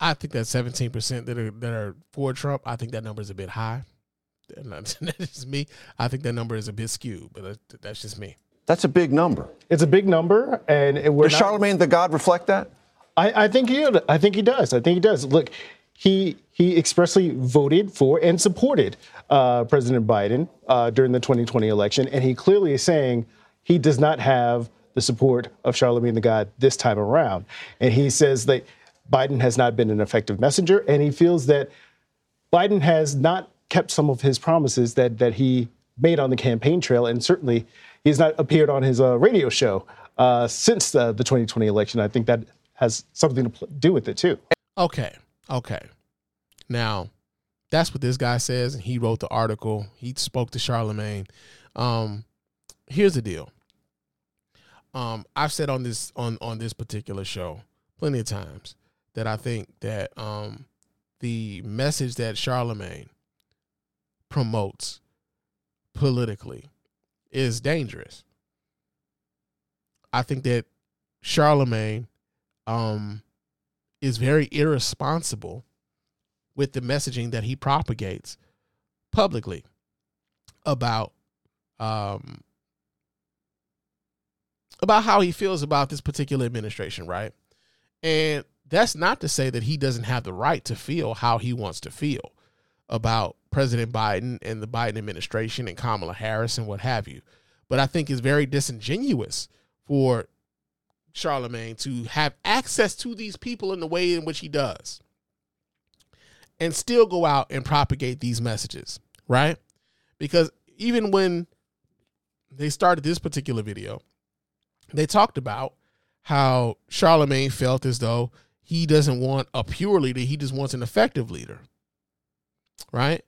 I think that seventeen percent that are that are for Trump. I think that number is a bit high. That's just me. I think that number is a bit skewed, but that's just me. That's a big number. It's a big number, and it- we're Does not- Charlemagne the God reflect that? I, I think he. I think he does. I think he does. Look, he he expressly voted for and supported uh, President Biden uh, during the 2020 election, and he clearly is saying he does not have the support of Charlemagne the God this time around. And he says that Biden has not been an effective messenger, and he feels that Biden has not kept some of his promises that that he made on the campaign trail, and certainly he has not appeared on his uh, radio show uh, since the, the 2020 election. I think that has something to pl- do with it too. Okay. Okay. Now, that's what this guy says, and he wrote the article. He spoke to Charlemagne. Um, here's the deal. Um, I've said on this on on this particular show plenty of times that I think that um, the message that Charlemagne promotes politically is dangerous. I think that Charlemagne um, is very irresponsible with the messaging that he propagates publicly about um, about how he feels about this particular administration, right? And that's not to say that he doesn't have the right to feel how he wants to feel about President Biden and the Biden administration and Kamala Harris and what have you. But I think it's very disingenuous for Charlemagne to have access to these people in the way in which he does and still go out and propagate these messages, right? Because even when they started this particular video, they talked about how Charlemagne felt as though he doesn't want a pure leader, he just wants an effective leader. Right?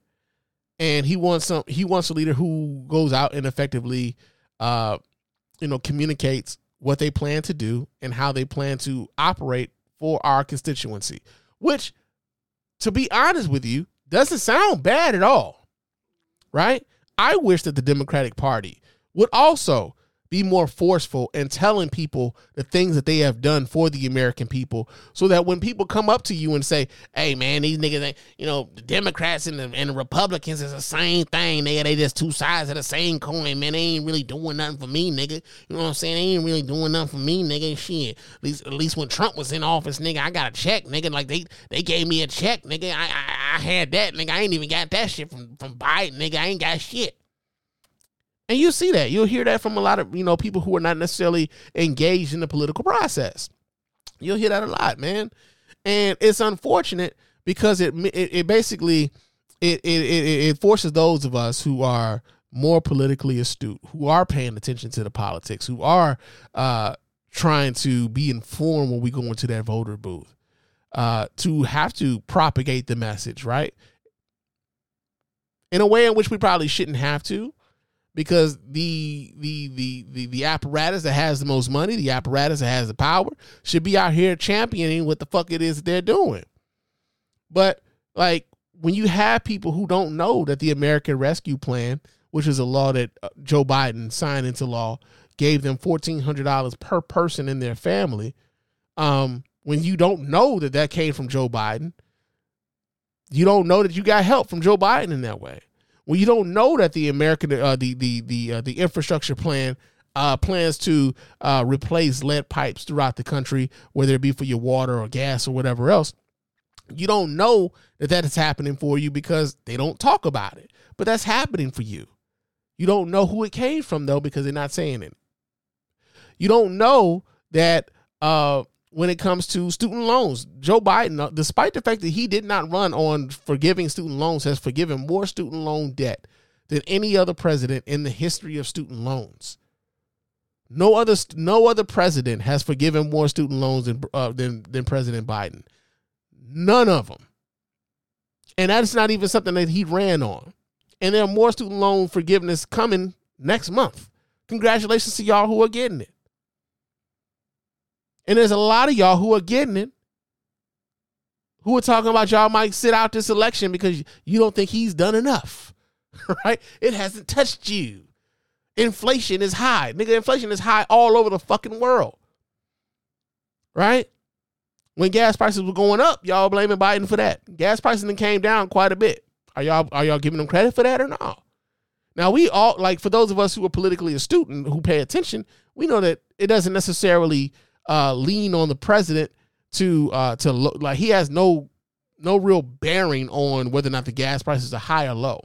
And he wants some he wants a leader who goes out and effectively uh you know communicates what they plan to do and how they plan to operate for our constituency, which to be honest with you, doesn't sound bad at all. Right? I wish that the Democratic Party would also be more forceful in telling people the things that they have done for the American people so that when people come up to you and say, hey man, these niggas ain't, you know, the Democrats and the, and the Republicans is the same thing, nigga. They just two sides of the same coin, man. They ain't really doing nothing for me, nigga. You know what I'm saying? They ain't really doing nothing for me, nigga. Shit. At least at least when Trump was in office, nigga, I got a check, nigga. Like they they gave me a check, nigga. I I, I had that, nigga. I ain't even got that shit from, from Biden, nigga. I ain't got shit. And you see that. You'll hear that from a lot of, you know, people who are not necessarily engaged in the political process. You'll hear that a lot, man. And it's unfortunate because it it, it basically it, it it it forces those of us who are more politically astute, who are paying attention to the politics, who are uh trying to be informed when we go into that voter booth, uh, to have to propagate the message, right? In a way in which we probably shouldn't have to because the, the the the the apparatus that has the most money, the apparatus that has the power, should be out here championing what the fuck it is that they're doing. But like when you have people who don't know that the American Rescue Plan, which is a law that uh, Joe Biden signed into law, gave them fourteen hundred dollars per person in their family. Um, when you don't know that that came from Joe Biden, you don't know that you got help from Joe Biden in that way. When you don't know that the American uh, the the the uh, the infrastructure plan uh, plans to uh, replace lead pipes throughout the country, whether it be for your water or gas or whatever else, you don't know that that is happening for you because they don't talk about it. But that's happening for you. You don't know who it came from though because they're not saying it. You don't know that uh, when it comes to student loans, Joe Biden, uh, despite the fact that he did not run on forgiving student loans, has forgiven more student loan debt than any other president in the history of student loans. No other no other president has forgiven more student loans than uh, than than President Biden. None of them. And that's not even something that he ran on. And there are more student loan forgiveness coming next month. Congratulations to y'all who are getting it. And there's a lot of y'all who are getting it who are talking about y'all might sit out this election because you don't think he's done enough. Right? It hasn't touched you. Inflation is high. Nigga, inflation is high all over the fucking world. Right? When gas prices were going up, y'all blaming Biden for that. Gas prices then came down quite a bit. Are y'all are y'all giving them credit for that or not? Now we all like for those of us who are politically astute and who pay attention, we know that it doesn't necessarily uh, lean on the president to uh, to look like he has no no real bearing on whether or not the gas prices are high or low.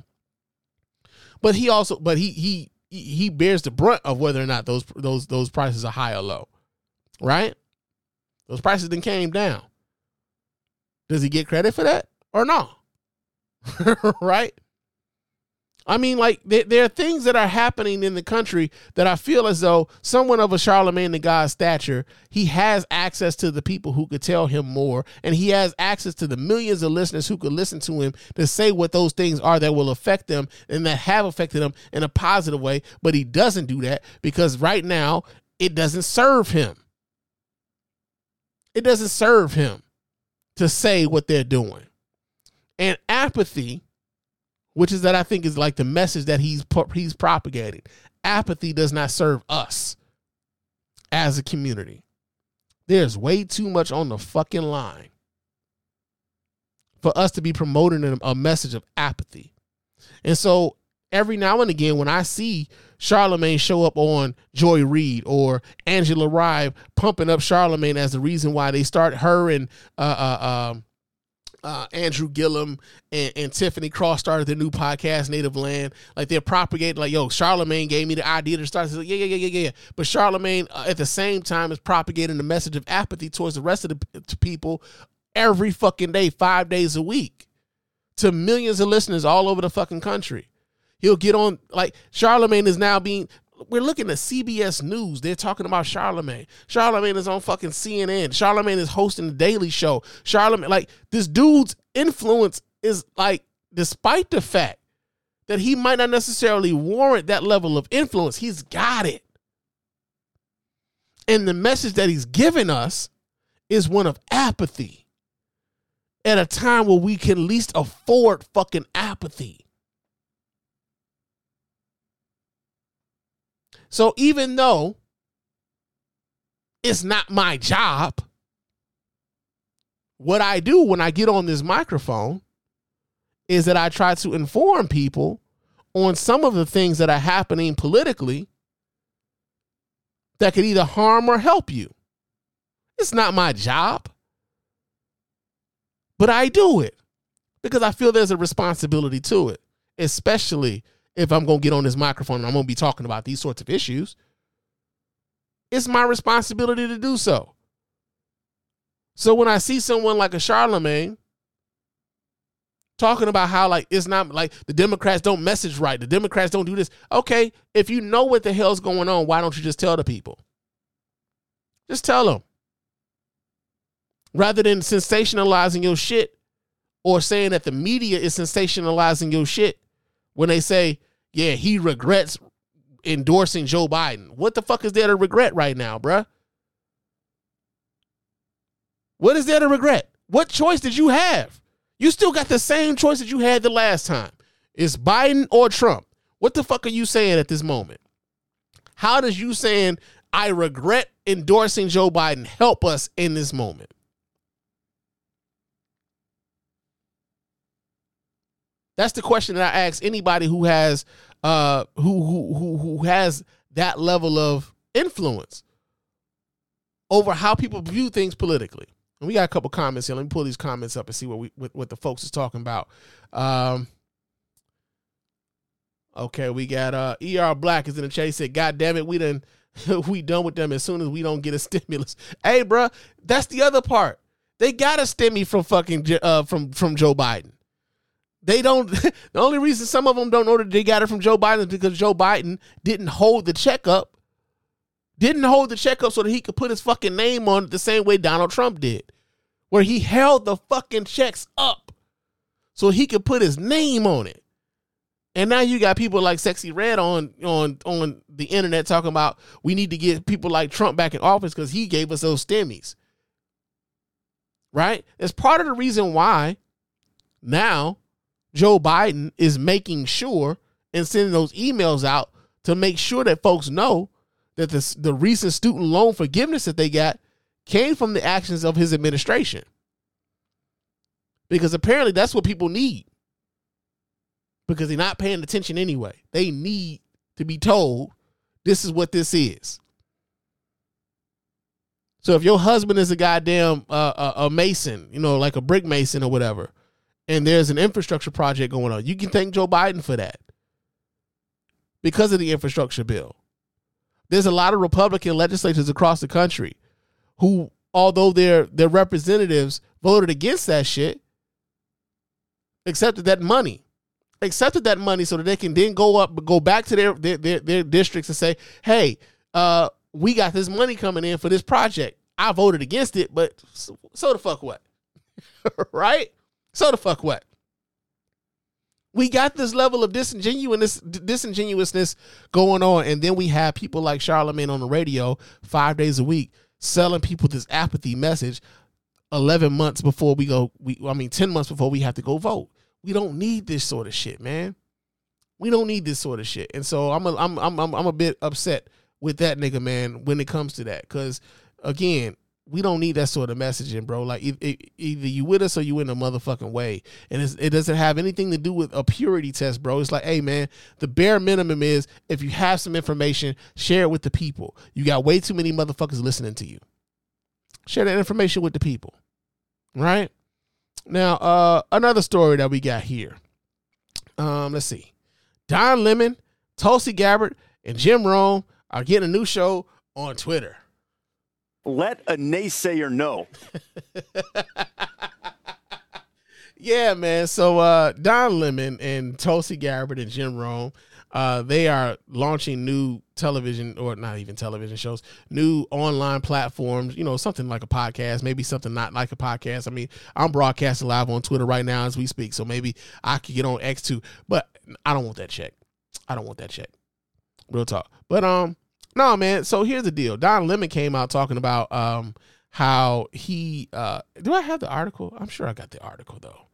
But he also but he he he bears the brunt of whether or not those those those prices are high or low. Right? Those prices then came down. Does he get credit for that or no? right? I mean, like there, there, are things that are happening in the country that I feel as though someone of a Charlemagne the God stature, he has access to the people who could tell him more, and he has access to the millions of listeners who could listen to him to say what those things are that will affect them and that have affected them in a positive way. But he doesn't do that because right now it doesn't serve him. It doesn't serve him to say what they're doing. And apathy which is that I think is like the message that he's he's propagating. Apathy does not serve us as a community. There's way too much on the fucking line for us to be promoting a message of apathy. And so every now and again, when I see Charlemagne show up on Joy Reid or Angela Rye pumping up Charlemagne as the reason why they start her and uh, uh, um, uh, Andrew Gillum and, and, Tiffany Cross started their new podcast, Native Land. Like they're propagating, like, yo, Charlemagne gave me the idea to start. Like, yeah, yeah, yeah, yeah, yeah. But Charlemagne, uh, at the same time, is propagating the message of apathy towards the rest of the people every fucking day, five days a week, to millions of listeners all over the fucking country. He'll get on, like, Charlemagne is now being we're looking at CBS News. They're talking about Charlemagne. Charlemagne is on fucking CNN. Charlemagne is hosting the Daily Show. Charlemagne, like this dude's influence is like, despite the fact that he might not necessarily warrant that level of influence, he's got it. And the message that he's giving us is one of apathy at a time where we can least afford fucking apathy. So even though it's not my job, what I do when I get on this microphone is that I try to inform people on some of the things that are happening politically that could either harm or help you. It's not my job, but I do it because I feel there's a responsibility to it, especially if I'm going to get on this microphone and I'm going to be talking about these sorts of issues. It's my responsibility to do so. So when I see someone like a Charlemagne talking about how like it's not like the Democrats don't message right, the Democrats don't do this. Okay, if you know what the hell's going on, why don't you just tell the people? Just tell them. Rather than sensationalizing your shit or saying that the media is sensationalizing your shit when they say, yeah, he regrets endorsing Joe Biden. What the fuck is there to regret right now, bruh? What is there to regret? What choice did you have? You still got the same choice that you had the last time. It's Biden or Trump. What the fuck are you saying at this moment? How does you saying I regret endorsing Joe Biden help us in this moment? That's the question that I ask anybody who has uh who who who who has that level of influence over how people view things politically. And we got a couple comments here. Let me pull these comments up and see what we what, what the folks is talking about. Um Okay, we got uh ER Black is in the chat. He said, God damn it, we done we done with them as soon as we don't get a stimulus. Hey, bro, that's the other part. They got a stimmy from fucking uh from from Joe Biden. They don't. the only reason some of them don't know that they got it from Joe Biden is because Joe Biden didn't hold the check up, didn't hold the check up so that he could put his fucking name on it the same way Donald Trump did, where he held the fucking checks up so he could put his name on it. And now you got people like Sexyy Red on on on the internet talking about we need to get people like Trump back in office because he gave us those stimmies. Right? It's part of the reason why now Joe Biden is making sure and sending those emails out to make sure that folks know that the, the recent student loan forgiveness that they got came from the actions of his administration. Because apparently that's what people need. Because they're not paying attention anyway. They need to be told this is what this is. So if your husband is a goddamn uh, a, a mason, you know, like a brick mason or whatever, and there's an infrastructure project going on, you can thank Joe Biden for that because of the infrastructure bill. There's a lot of Republican legislators across the country who, although their their representatives voted against that shit, accepted that money, accepted that money so that they can then go up, go back to their their their, their districts and say, "Hey, uh, we got this money coming in for this project. I voted against it, but so, so the fuck what, right? So the fuck what." We got this level of disingenuousness, disingenuousness going on, and then we have people like Charlemagne on the radio five days a week selling people this apathy message. Eleven months before we go, we I mean ten months before we have to go vote. We don't need this sort of shit, man. We don't need this sort of shit, and so I'm a, I'm I'm I'm I'm a bit upset with that nigga, man, when it comes to that, because again, we don't need that sort of messaging, bro. Like e- e- either you with us or you in a motherfucking way, and it doesn't have anything to do with a purity test, bro. It's like, hey, man, the bare minimum is if you have some information, share it with the people. You got way too many motherfuckers listening to you. Share that information with the people, right? Now, uh, another story that we got here. Um, let's see. Don Lemon, Tulsi Gabbard, and Jim Rome are getting a new show on Twitter. Let a naysayer know. Yeah, man. So uh Don Lemon and Tulsi Gabbard and Jim Rome, uh, they are launching new television or not even television shows, new online platforms, you know, something like a podcast, maybe something not like a podcast. I mean, I'm broadcasting live on Twitter right now as we speak, so maybe I could get on X too, but I don't want that check. I don't want that check. Real talk. But um no, man. So here's the deal. Don Lemon came out talking about um how he uh do I have the article? I'm sure I got the article though.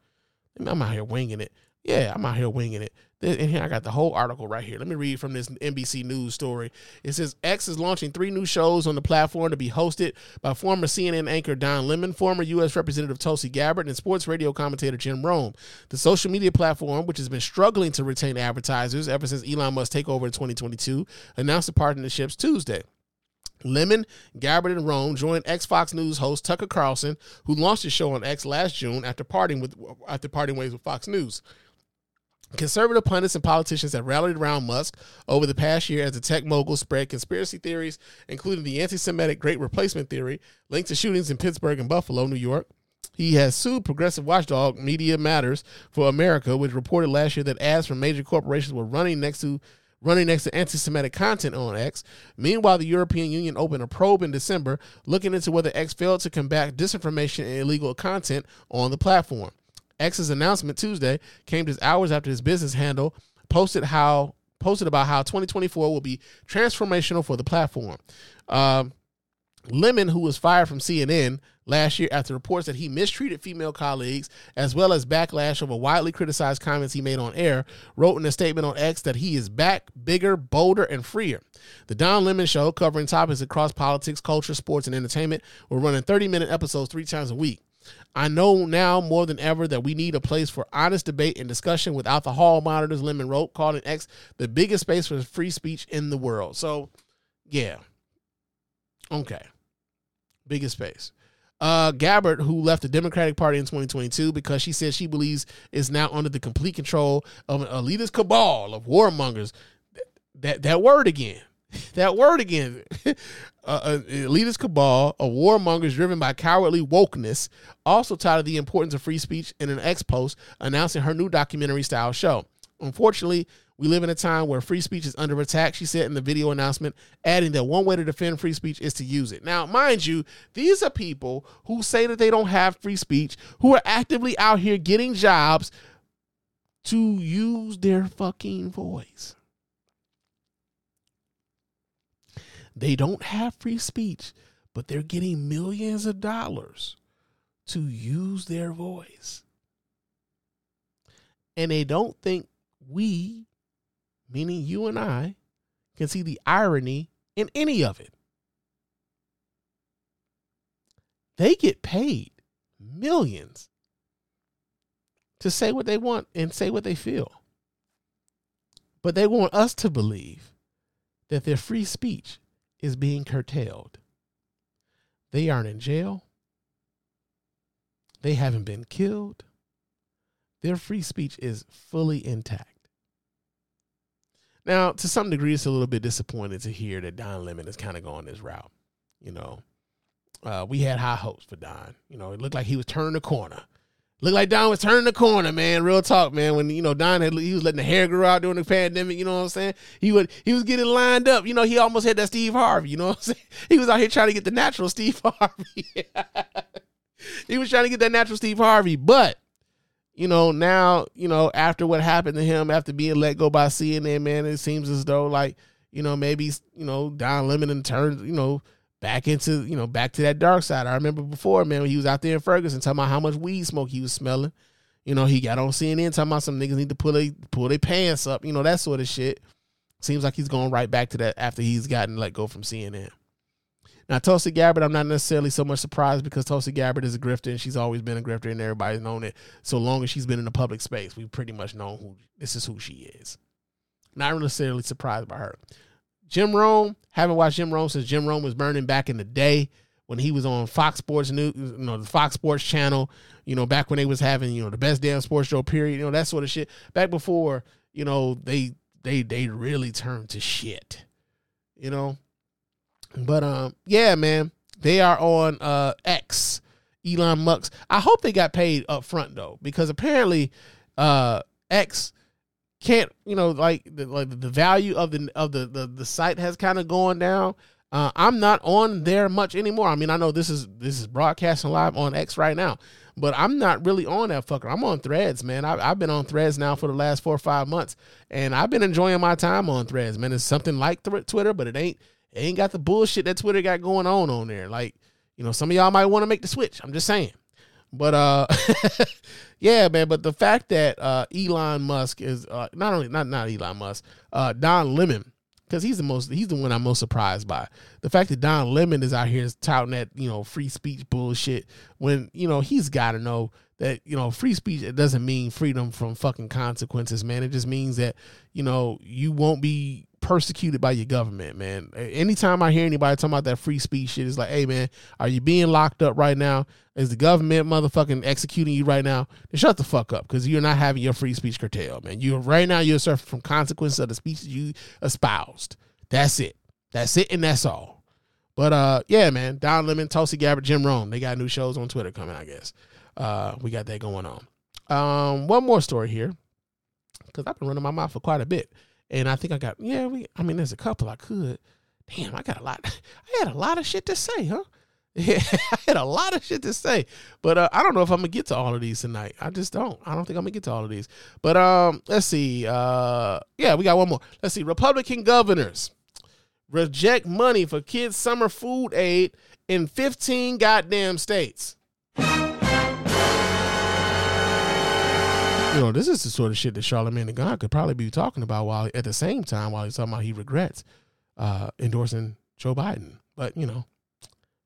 I'm out here winging it. Yeah, I'm out here winging it. And here I got the whole article right here. Let me read from this NBC News story. It says X is launching three new shows on the platform to be hosted by former CNN anchor Don Lemon, former U.S. Representative Tulsi Gabbard, and sports radio commentator Jim Rome. The social media platform, which has been struggling to retain advertisers ever since Elon Musk takeover in 2022, announced the partnerships Tuesday. Lemon, Gabbard, and Rome joined X Fox News host Tucker Carlson, who launched the show on X last June after parting with after parting ways with Fox News. Conservative pundits and politicians have rallied around Musk over the past year as the tech mogul spread conspiracy theories, including the anti Semitic Great Replacement theory linked to shootings in Pittsburgh and Buffalo, New York. He has sued progressive watchdog Media Matters for America, which reported last year that ads from major corporations were running next to running next to anti-Semitic content on X. Meanwhile, the European Union opened a probe in December looking into whether X failed to combat disinformation and illegal content on the platform. X's announcement Tuesday came just hours after his business handle posted how posted about how 2024 will be transformational for the platform. Um, Lemon, who was fired from CNN last year after reports that he mistreated female colleagues, as well as backlash over widely criticized comments he made on air, wrote in a statement on X that he is back, bigger, bolder, and freer. The Don Lemon Show, covering topics across politics, culture, sports, and entertainment, will run in 30 minute episodes three times a week. I know now more than ever that we need a place for honest debate and discussion without the hall monitors, Lemon wrote, calling X the biggest space for free speech in the world. So, yeah. Okay. Biggest space. Uh, Gabbard, who left the Democratic Party in 2022 because she said she believes is now under the complete control of an elitist cabal of warmongers. That that word again. That word again. uh, uh, elitist cabal of warmongers driven by cowardly wokeness also touted the importance of free speech in an ex post announcing her new documentary style show. Unfortunately, we live in a time where free speech is under attack, she said in the video announcement, adding that one way to defend free speech is to use it. Now, mind you, these are people who say that they don't have free speech, who are actively out here getting jobs to use their fucking voice. They don't have free speech, but they're getting millions of dollars to use their voice. And they don't think we, meaning you and I, can see the irony in any of it. They get paid millions to say what they want and say what they feel. But they want us to believe that their free speech is being curtailed. They aren't in jail. They haven't been killed. Their free speech is fully intact. Now, to some degree, it's a little bit disappointed to hear that Don Lemon is kind of going this route. You know, uh, we had high hopes for Don. You know, it looked like he was turning the corner. Looked like Don was turning the corner, man. Real talk, man. When you know Don had he was letting the hair grow out during the pandemic, you know what I'm saying? He would he was getting lined up. You know, he almost had that Steve Harvey, you know what I'm saying? He was out here trying to get the natural Steve Harvey. he was trying to get that natural Steve Harvey, but you know, now, you know, after what happened to him after being let go by CNN, man, it seems as though like, you know, maybe, you know, Don Lemon turned, you know, back into, you know, back to that dark side. I remember before, man, when he was out there in Ferguson talking about how much weed smoke he was smelling. You know, he got on CNN talking about some niggas need to pull a pull their pants up, you know, that sort of shit. Seems like he's going right back to that after he's gotten let go from CNN. Now, Tulsi Gabbard, I'm not necessarily so much surprised because Tulsi Gabbard is a grifter and she's always been a grifter and everybody's known it. So long as she's been in the public space, we've pretty much known who this is who she is. Not necessarily surprised by her. Jim Rome, haven't watched Jim Rome since Jim Rome was burning back in the day when he was on Fox Sports News, you know, the Fox Sports channel, you know, back when they was having, you know, the best damn sports show period, you know, that sort of shit. Back before, you know, they they they really turned to shit. You know? But um, yeah, man, they are on uh X, Elon Musk. I hope they got paid up front though, because apparently, uh, X can't, you know, like the like the value of the of the the, the site has kind of gone down. Uh, I'm not on there much anymore. I mean, I know this is this is broadcasting live on X right now, but I'm not really on that fucker. I'm on Threads, man. I, I've been on Threads now for the last four or five months, and I've been enjoying my time on Threads, man. It's something like th- Twitter, but it ain't it ain't got the bullshit that Twitter got going on on there. Like, you know, some of y'all might want to make the switch. I'm just saying. But uh yeah, man, but the fact that uh Elon Musk is uh not only not not Elon Musk, uh Don Lemon because he's the most he's the one I'm most surprised by. The fact that Don Lemon is out here touting that, you know, free speech bullshit when, you know, he's got to know that, you know, free speech it doesn't mean freedom from fucking consequences, man. It just means that, you know, you won't be persecuted by your government, man. Anytime I hear anybody talking about that free speech shit, it's like, hey, man, are you being locked up right now? Is the government motherfucking executing you right now? Then shut the fuck up because you're not having your free speech curtailed, man. You right now you're suffering from consequences of the speech you espoused. That's it. That's it, and that's all. But uh, yeah, man, Don Lemon, Tulsi Gabbard, Jim Rome, they got new shows on Twitter coming. I guess uh, we got that going on. Um, one more story here because I've been running my mouth for quite a bit. And I think I got yeah, we I mean there's a couple I could. Damn, I got a lot. I had a lot of shit to say, huh? Yeah, I had a lot of shit to say. But uh, I don't know if I'm gonna get to all of these tonight. I just don't. I don't think I'm gonna get to all of these. But um, let's see. Uh yeah, we got one more. Let's see. Republican governors reject money for kids' summer food aid in 15 goddamn states. You know, this is the sort of shit that Charlemagne the God could probably be talking about while at the same time while he's talking about he regrets uh, endorsing Joe Biden. But you know,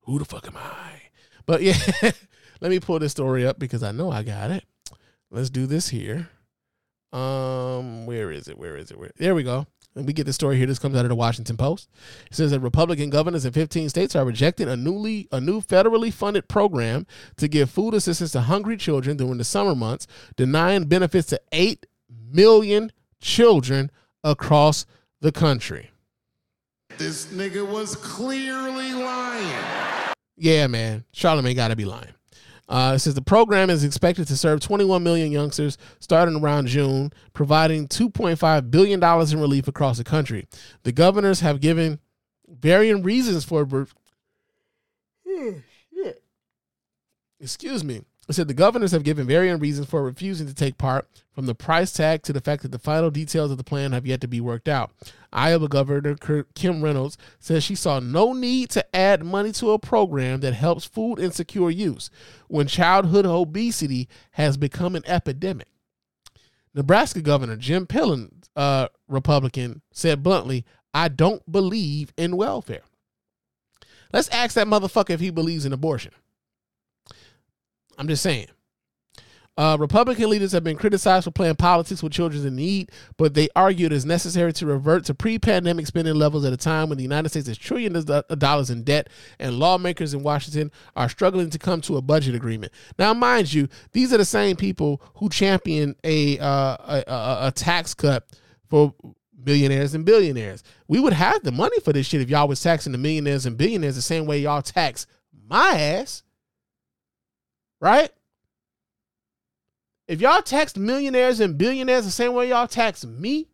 who the fuck am I? But yeah, let me pull this story up because I know I got it. Let's do this here. Um, where is it? Where is it? Where? There we go. And we get the story here. This comes out of the Washington Post. It says that Republican governors in 15 states are rejecting a newly a new federally funded program to give food assistance to hungry children during the summer months, denying benefits to 8 million children across the country. This nigga was clearly lying. Yeah, man. Charlemagne got to be lying. Uh, it says the program is expected to serve 21 million youngsters starting around June, providing 2.5 billion dollars in relief across the country. The governors have given varying reasons for. Excuse me. It said the governors have given varying reasons for refusing to take part, from the price tag to the fact that the final details of the plan have yet to be worked out. Iowa Governor Kim Reynolds says she saw no need to add money to a program that helps food insecure youth when childhood obesity has become an epidemic. Nebraska Governor Jim Pillen, uh, Republican, said bluntly, I don't believe in welfare. Let's ask that motherfucker if he believes in abortion. I'm just saying. Uh, Republican leaders have been criticized for playing politics with children in need, but they argue it is necessary to revert to pre-pandemic spending levels at a time when the United States is trillions of dollars in debt and lawmakers in Washington are struggling to come to a budget agreement. Now, mind you, these are the same people who champion a uh, a, a tax cut for millionaires and billionaires. We would have the money for this shit if y'all was taxing the millionaires and billionaires the same way y'all tax my ass. Right? If y'all taxed millionaires and billionaires the same way y'all tax me,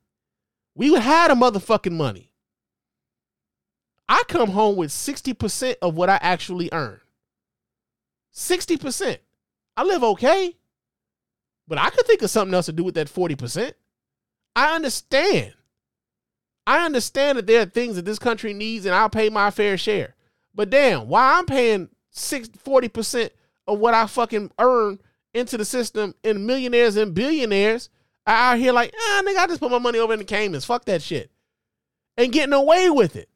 we would have the motherfucking money. I come home with 60% of what I actually earn. 60%. I live okay. But I could think of something else to do with that 40%. I understand. I understand that there are things that this country needs and I'll pay my fair share. But damn, why I'm paying six, 40% of what I fucking earn into the system and millionaires and billionaires are out here like, ah, nigga, I just put my money over in the Caymans. Fuck that shit. And getting away with it.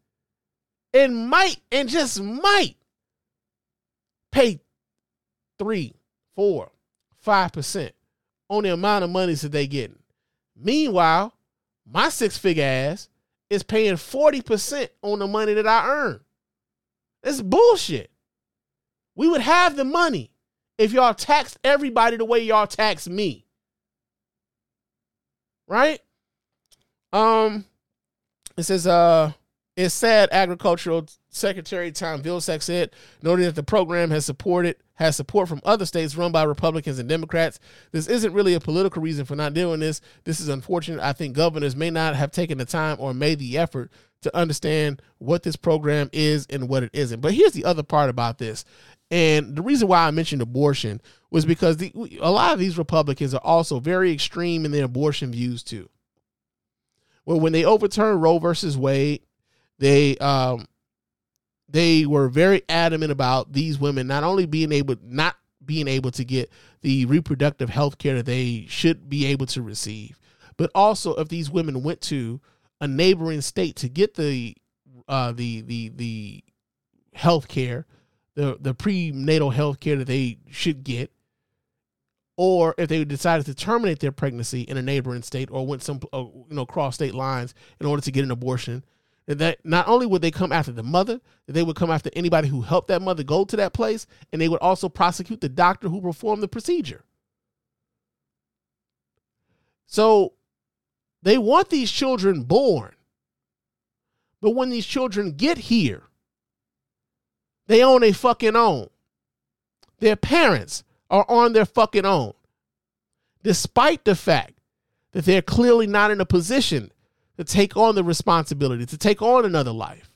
And might, and just might pay three, four, five percent on the amount of monies that they getting. Meanwhile, my six figure ass is paying 40% on the money that I earn. It's bullshit. We would have the money if y'all taxed everybody the way y'all tax me. Right? Um, it says, uh, it's sad agricultural secretary Tom Vilsack said, noting that the program has supported has support from other states run by Republicans and Democrats. This isn't really a political reason for not doing this. This is unfortunate. I think governors may not have taken the time or made the effort to understand what this program is and what it isn't. But here's the other part about this. And the reason why I mentioned abortion was because the, a lot of these Republicans are also very extreme in their abortion views too. Well, when they overturned Roe versus Wade, they um, they were very adamant about these women not only being able not being able to get the reproductive health care that they should be able to receive, but also if these women went to a neighboring state to get the uh, the the the health care, the the prenatal health care that they should get, or if they decided to terminate their pregnancy in a neighboring state or went some uh, you know cross state lines in order to get an abortion, that not only would they come after the mother, they would come after anybody who helped that mother go to that place, and they would also prosecute the doctor who performed the procedure. So they want these children born. But when these children get here, they own a fucking own. Their parents are on their fucking own. Despite the fact that they're clearly not in a position to take on the responsibility, to take on another life.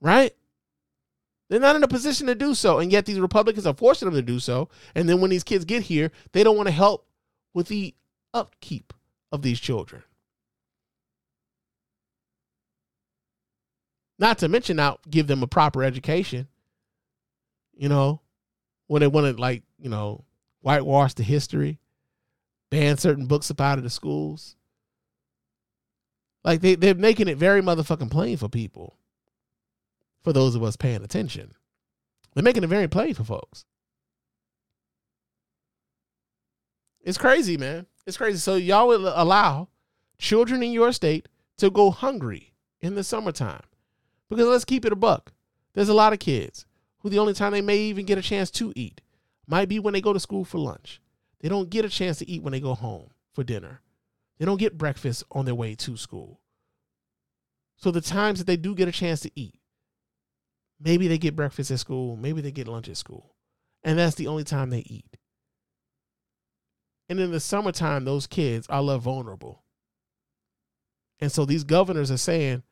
Right? They're not in a position to do so. And yet these Republicans are forcing them to do so. And then when these kids get here, they don't want to help with the upkeep of these children. Not to mention now give them a proper education. You know, when they want to like, you know, whitewash the history, ban certain books up out of the schools. Like they, they're making it very motherfucking plain for people. For those of us paying attention. They're making it very plain for folks. It's crazy, man. It's crazy. So y'all will allow children in your state to go hungry in the summertime. Because let's keep it a buck. There's a lot of kids who the only time they may even get a chance to eat might be when they go to school for lunch. They don't get a chance to eat when they go home for dinner. They don't get breakfast on their way to school. So the times that they do get a chance to eat, maybe they get breakfast at school, maybe they get lunch at school, and that's the only time they eat. And in the summertime, those kids are left vulnerable. And so these governors are saying,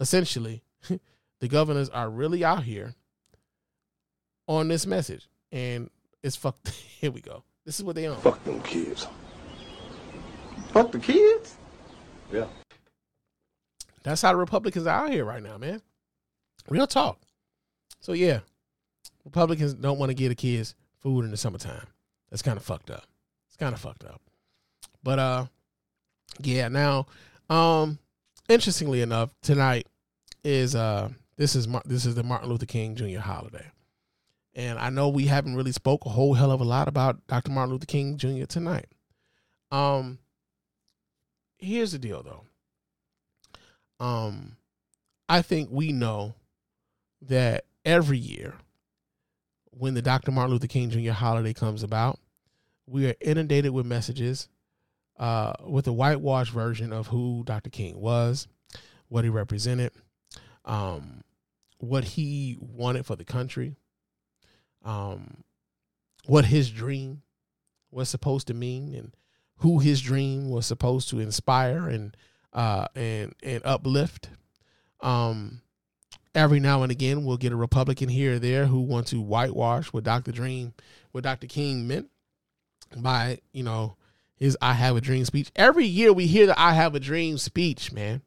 essentially, the governors are really out here on this message. And it's fucked. Here we go. This is what they on. Fuck them kids. Fuck the kids? Yeah. That's how the Republicans are out here right now, man. Real talk. So yeah, Republicans don't want to give the kids food in the summertime. That's kind of fucked up. It's kind of fucked up. But uh, yeah. Now, um, interestingly enough, tonight is uh this is Mar- this is the Martin Luther King Jr. holiday, and I know we haven't really spoke a whole hell of a lot about Dr. Martin Luther King Jr. tonight. Um, here's the deal though. Um, I think we know that every year when the Dr. Martin Luther King Jr. holiday comes about, we are inundated with messages uh, with a whitewashed version of who Dr. King was, what he represented, um, what he wanted for the country, um, what his dream was supposed to mean, and who his dream was supposed to inspire and uh, and and uplift. Um, every now and again, we'll get a Republican here or there who want to whitewash what Dr. Dream, what Dr. King meant by you know his "I Have a Dream" speech. Every year we hear the "I Have a Dream" speech, man.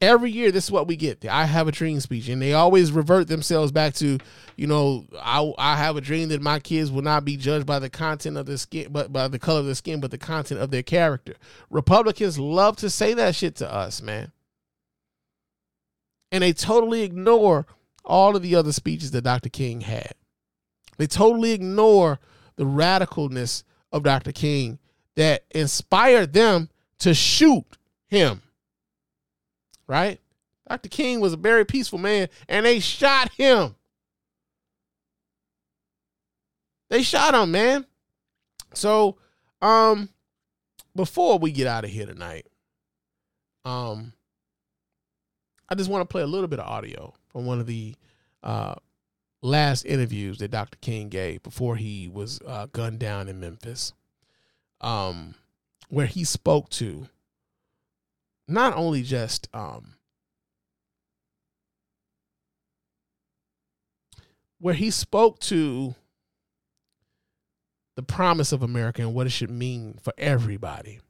Every year, this is what we get "I Have a Dream" speech, and they always revert themselves back to, you know, I I have a dream that my kids will not be judged by the content of their skin, but by the color of their skin, but the content of their character. Republicans love to say that shit to us, man, and they totally ignore all of the other speeches that Dr. King had. They totally ignore the radicalness of Dr. King that inspired them to shoot him. Right? Dr. King was a very peaceful man and they shot him. They shot him, man. So, um before we get out of here tonight, um I just want to play a little bit of audio from one of the uh last interviews that Dr. King gave before he was uh, gunned down in Memphis, um, where he spoke to not only just um, where he spoke to the promise of America and what it should mean for everybody,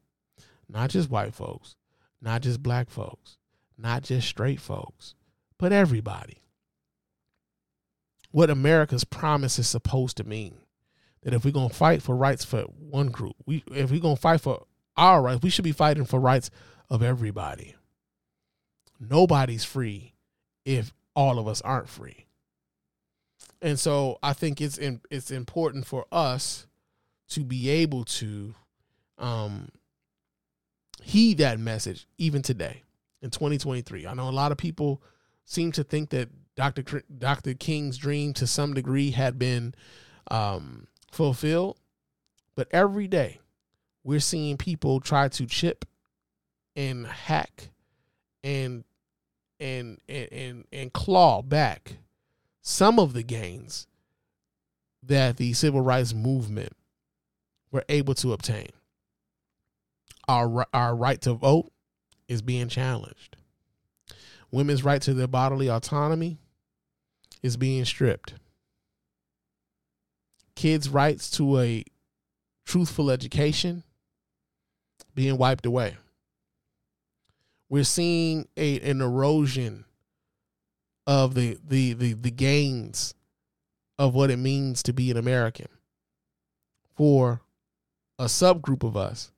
not just white folks, not just black folks, not just straight folks, but everybody what America's promise is supposed to mean. That if we're gonna fight for rights for one group, we if we're gonna fight for our rights, we should be fighting for rights of everybody. Nobody's free if all of us aren't free. And so I think it's in, it's important for us to be able to um, heed that message even today in 2023. I know a lot of people seem to think that Dr. Dr. King's dream to some degree had been um, fulfilled, but every day we're seeing people try to chip and hack and and and and, and claw back some of the gains that the civil rights movement were able to obtain. Our our right to vote is being challenged. Women's right to their bodily autonomy is being stripped. Kids' rights to a truthful education being wiped away. We're seeing a, an erosion of the, the the the gains of what it means to be an American for a subgroup of us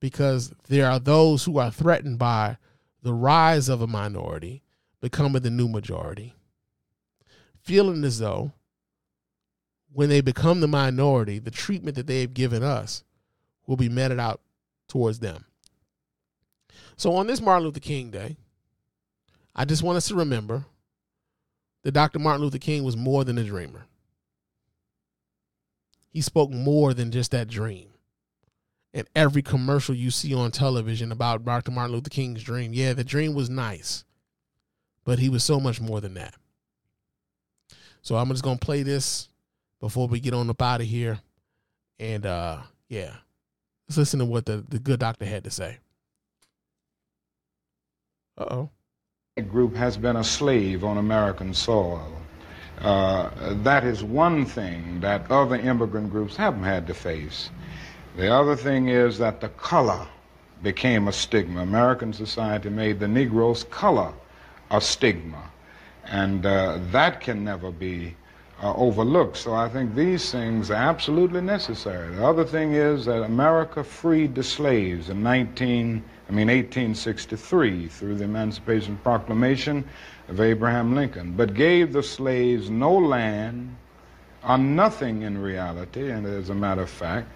because there are those who are threatened by the rise of a minority becoming the new majority feeling as though when they become the minority, the treatment that they've given us will be meted out towards them. So on this Martin Luther King Day, I just want us to remember that Dr. Martin Luther King was more than a dreamer. He spoke more than just that dream. and every commercial you see on television about Dr. Martin Luther King's dream. Yeah, the dream was nice, but he was so much more than that. So I'm just gonna play this before we get on up out of here. And uh yeah. Let's listen to what the, the good doctor had to say. Uh oh. group has been a slave on American soil. Uh, that is one thing that other immigrant groups haven't had to face. The other thing is that the color became a stigma. American society made the Negro's color a stigma, and uh, that can never be uh, overlooked. So I think these things are absolutely necessary. The other thing is that America freed the slaves in 19, I mean 1863 through the Emancipation Proclamation of Abraham Lincoln, but gave the slaves no land or nothing in reality, and as a matter of fact,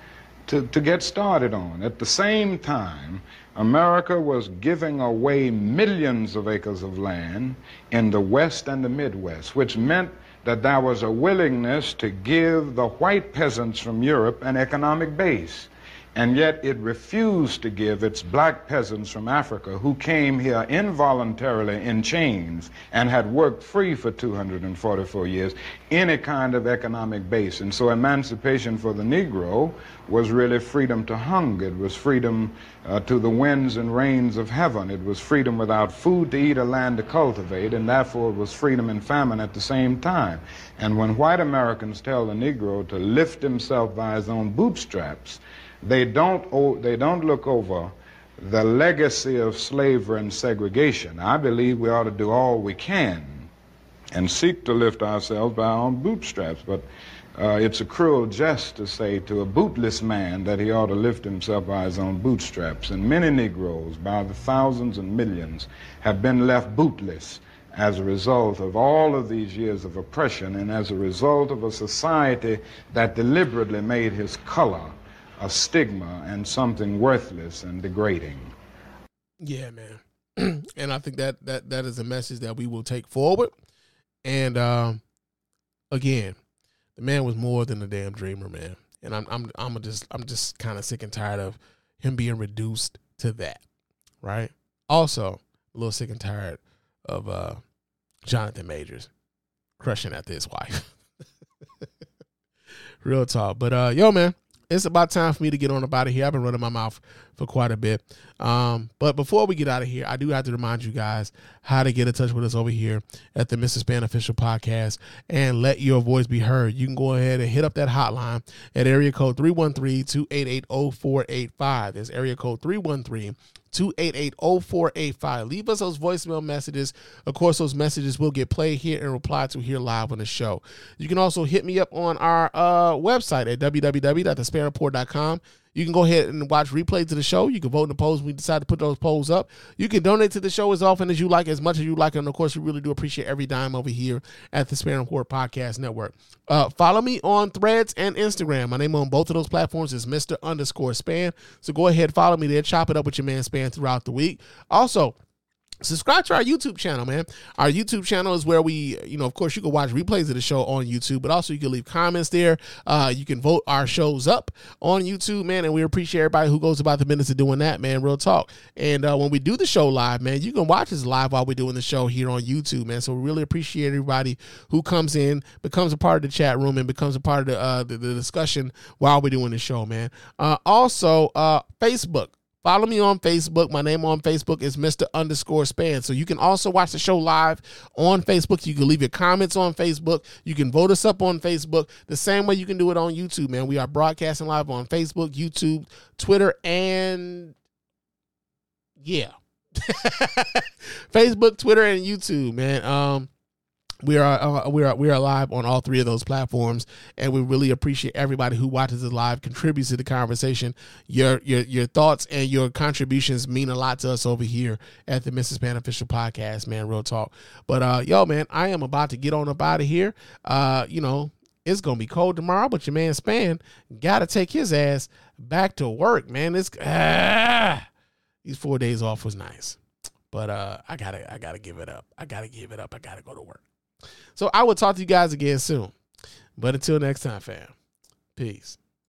to, to get started on. At the same time, America was giving away millions of acres of land in the West and the Midwest, which meant that there was a willingness to give the white peasants from Europe an economic base. And yet it refused to give its black peasants from Africa, who came here involuntarily in chains and had worked free for 244 years, any kind of economic base. And so emancipation for the Negro was really freedom to hunger. It was freedom uh, to the winds and rains of heaven. It was freedom without food to eat or land to cultivate, and therefore it was freedom and famine at the same time. And when white Americans tell the Negro to lift himself by his own bootstraps, they don't, o- they don't look over the legacy of slavery and segregation. I believe we ought to do all we can and seek to lift ourselves by our own bootstraps. But uh, it's a cruel jest to say to a bootless man that he ought to lift himself by his own bootstraps. And many Negroes, by the thousands and millions, have been left bootless as a result of all of these years of oppression and as a result of a society that deliberately made his color a stigma and something worthless and degrading. Yeah, man. and I think that that that is a message that we will take forward. And um again, the man was more than a damn dreamer, man. And I'm I'm I'm just I'm just kind of sick and tired of him being reduced to that. Right? Also, a little sick and tired of uh Jonathan Majors crushing after his wife. Real talk. But uh yo man, it's about time for me to get on about it here. I've been running my mouth for quite a bit. Um, but before we get out of here, I do have to remind you guys how to get in touch with us over here at the Mr. Spann Official Podcast and let your voice be heard. You can go ahead and hit up that hotline at area code 313-288-0485. That's area code 313 288-0485. Leave us those voicemail messages. Of course, those messages will get played here and replied to here live on the show. You can also hit me up on our uh, website at www.thespannreport.com. You can go ahead and watch replays of the show. You can vote in the polls we decide to put those polls up. You can donate to the show as often as you like, as much as you like. And of course, we really do appreciate every dime over here at the Spann Report Podcast Network. Uh, follow me on Threads and Instagram. My name on both of those platforms is Mr. Underscore Spann. So go ahead, follow me there. Chop it up with your man Spann throughout the week. Also, subscribe to our YouTube channel, man. Our YouTube channel is where we, you know, of course, you can watch replays of the show on YouTube, but also you can leave comments there. Uh, you can vote our shows up on YouTube, man, and we appreciate everybody who goes about the minutes of doing that, man. Real talk. And uh, when we do the show live, man, you can watch us live while we're doing the show here on YouTube, man. So we really appreciate everybody who comes in, becomes a part of the chat room, and becomes a part of the uh, the, the discussion while we're doing the show, man. Uh, also, uh, Facebook. Follow me on Facebook. My name on Facebook is Mr. Underscore Spann. So you can also watch the show live on Facebook. You can leave your comments on Facebook. You can vote us up on Facebook. The same way you can do it on YouTube, man. We are broadcasting live on Facebook, YouTube, Twitter, and yeah. Facebook, Twitter, and YouTube, man. Um, we are uh, we are we are live on all three of those platforms, and we really appreciate everybody who watches it live, contributes to the conversation. Your your your thoughts and your contributions mean a lot to us over here at the Mr. Spann Official Podcast, man. Real talk. But uh, yo, man, I am about to get on up out of here. Uh, you know, it's gonna be cold tomorrow, but your man Spann got to take his ass back to work, man. It's ah, these four days off was nice, but uh, I gotta I gotta give it up. I gotta give it up. I gotta go to work. So I will talk to you guys again soon. But until next time, fam. Peace.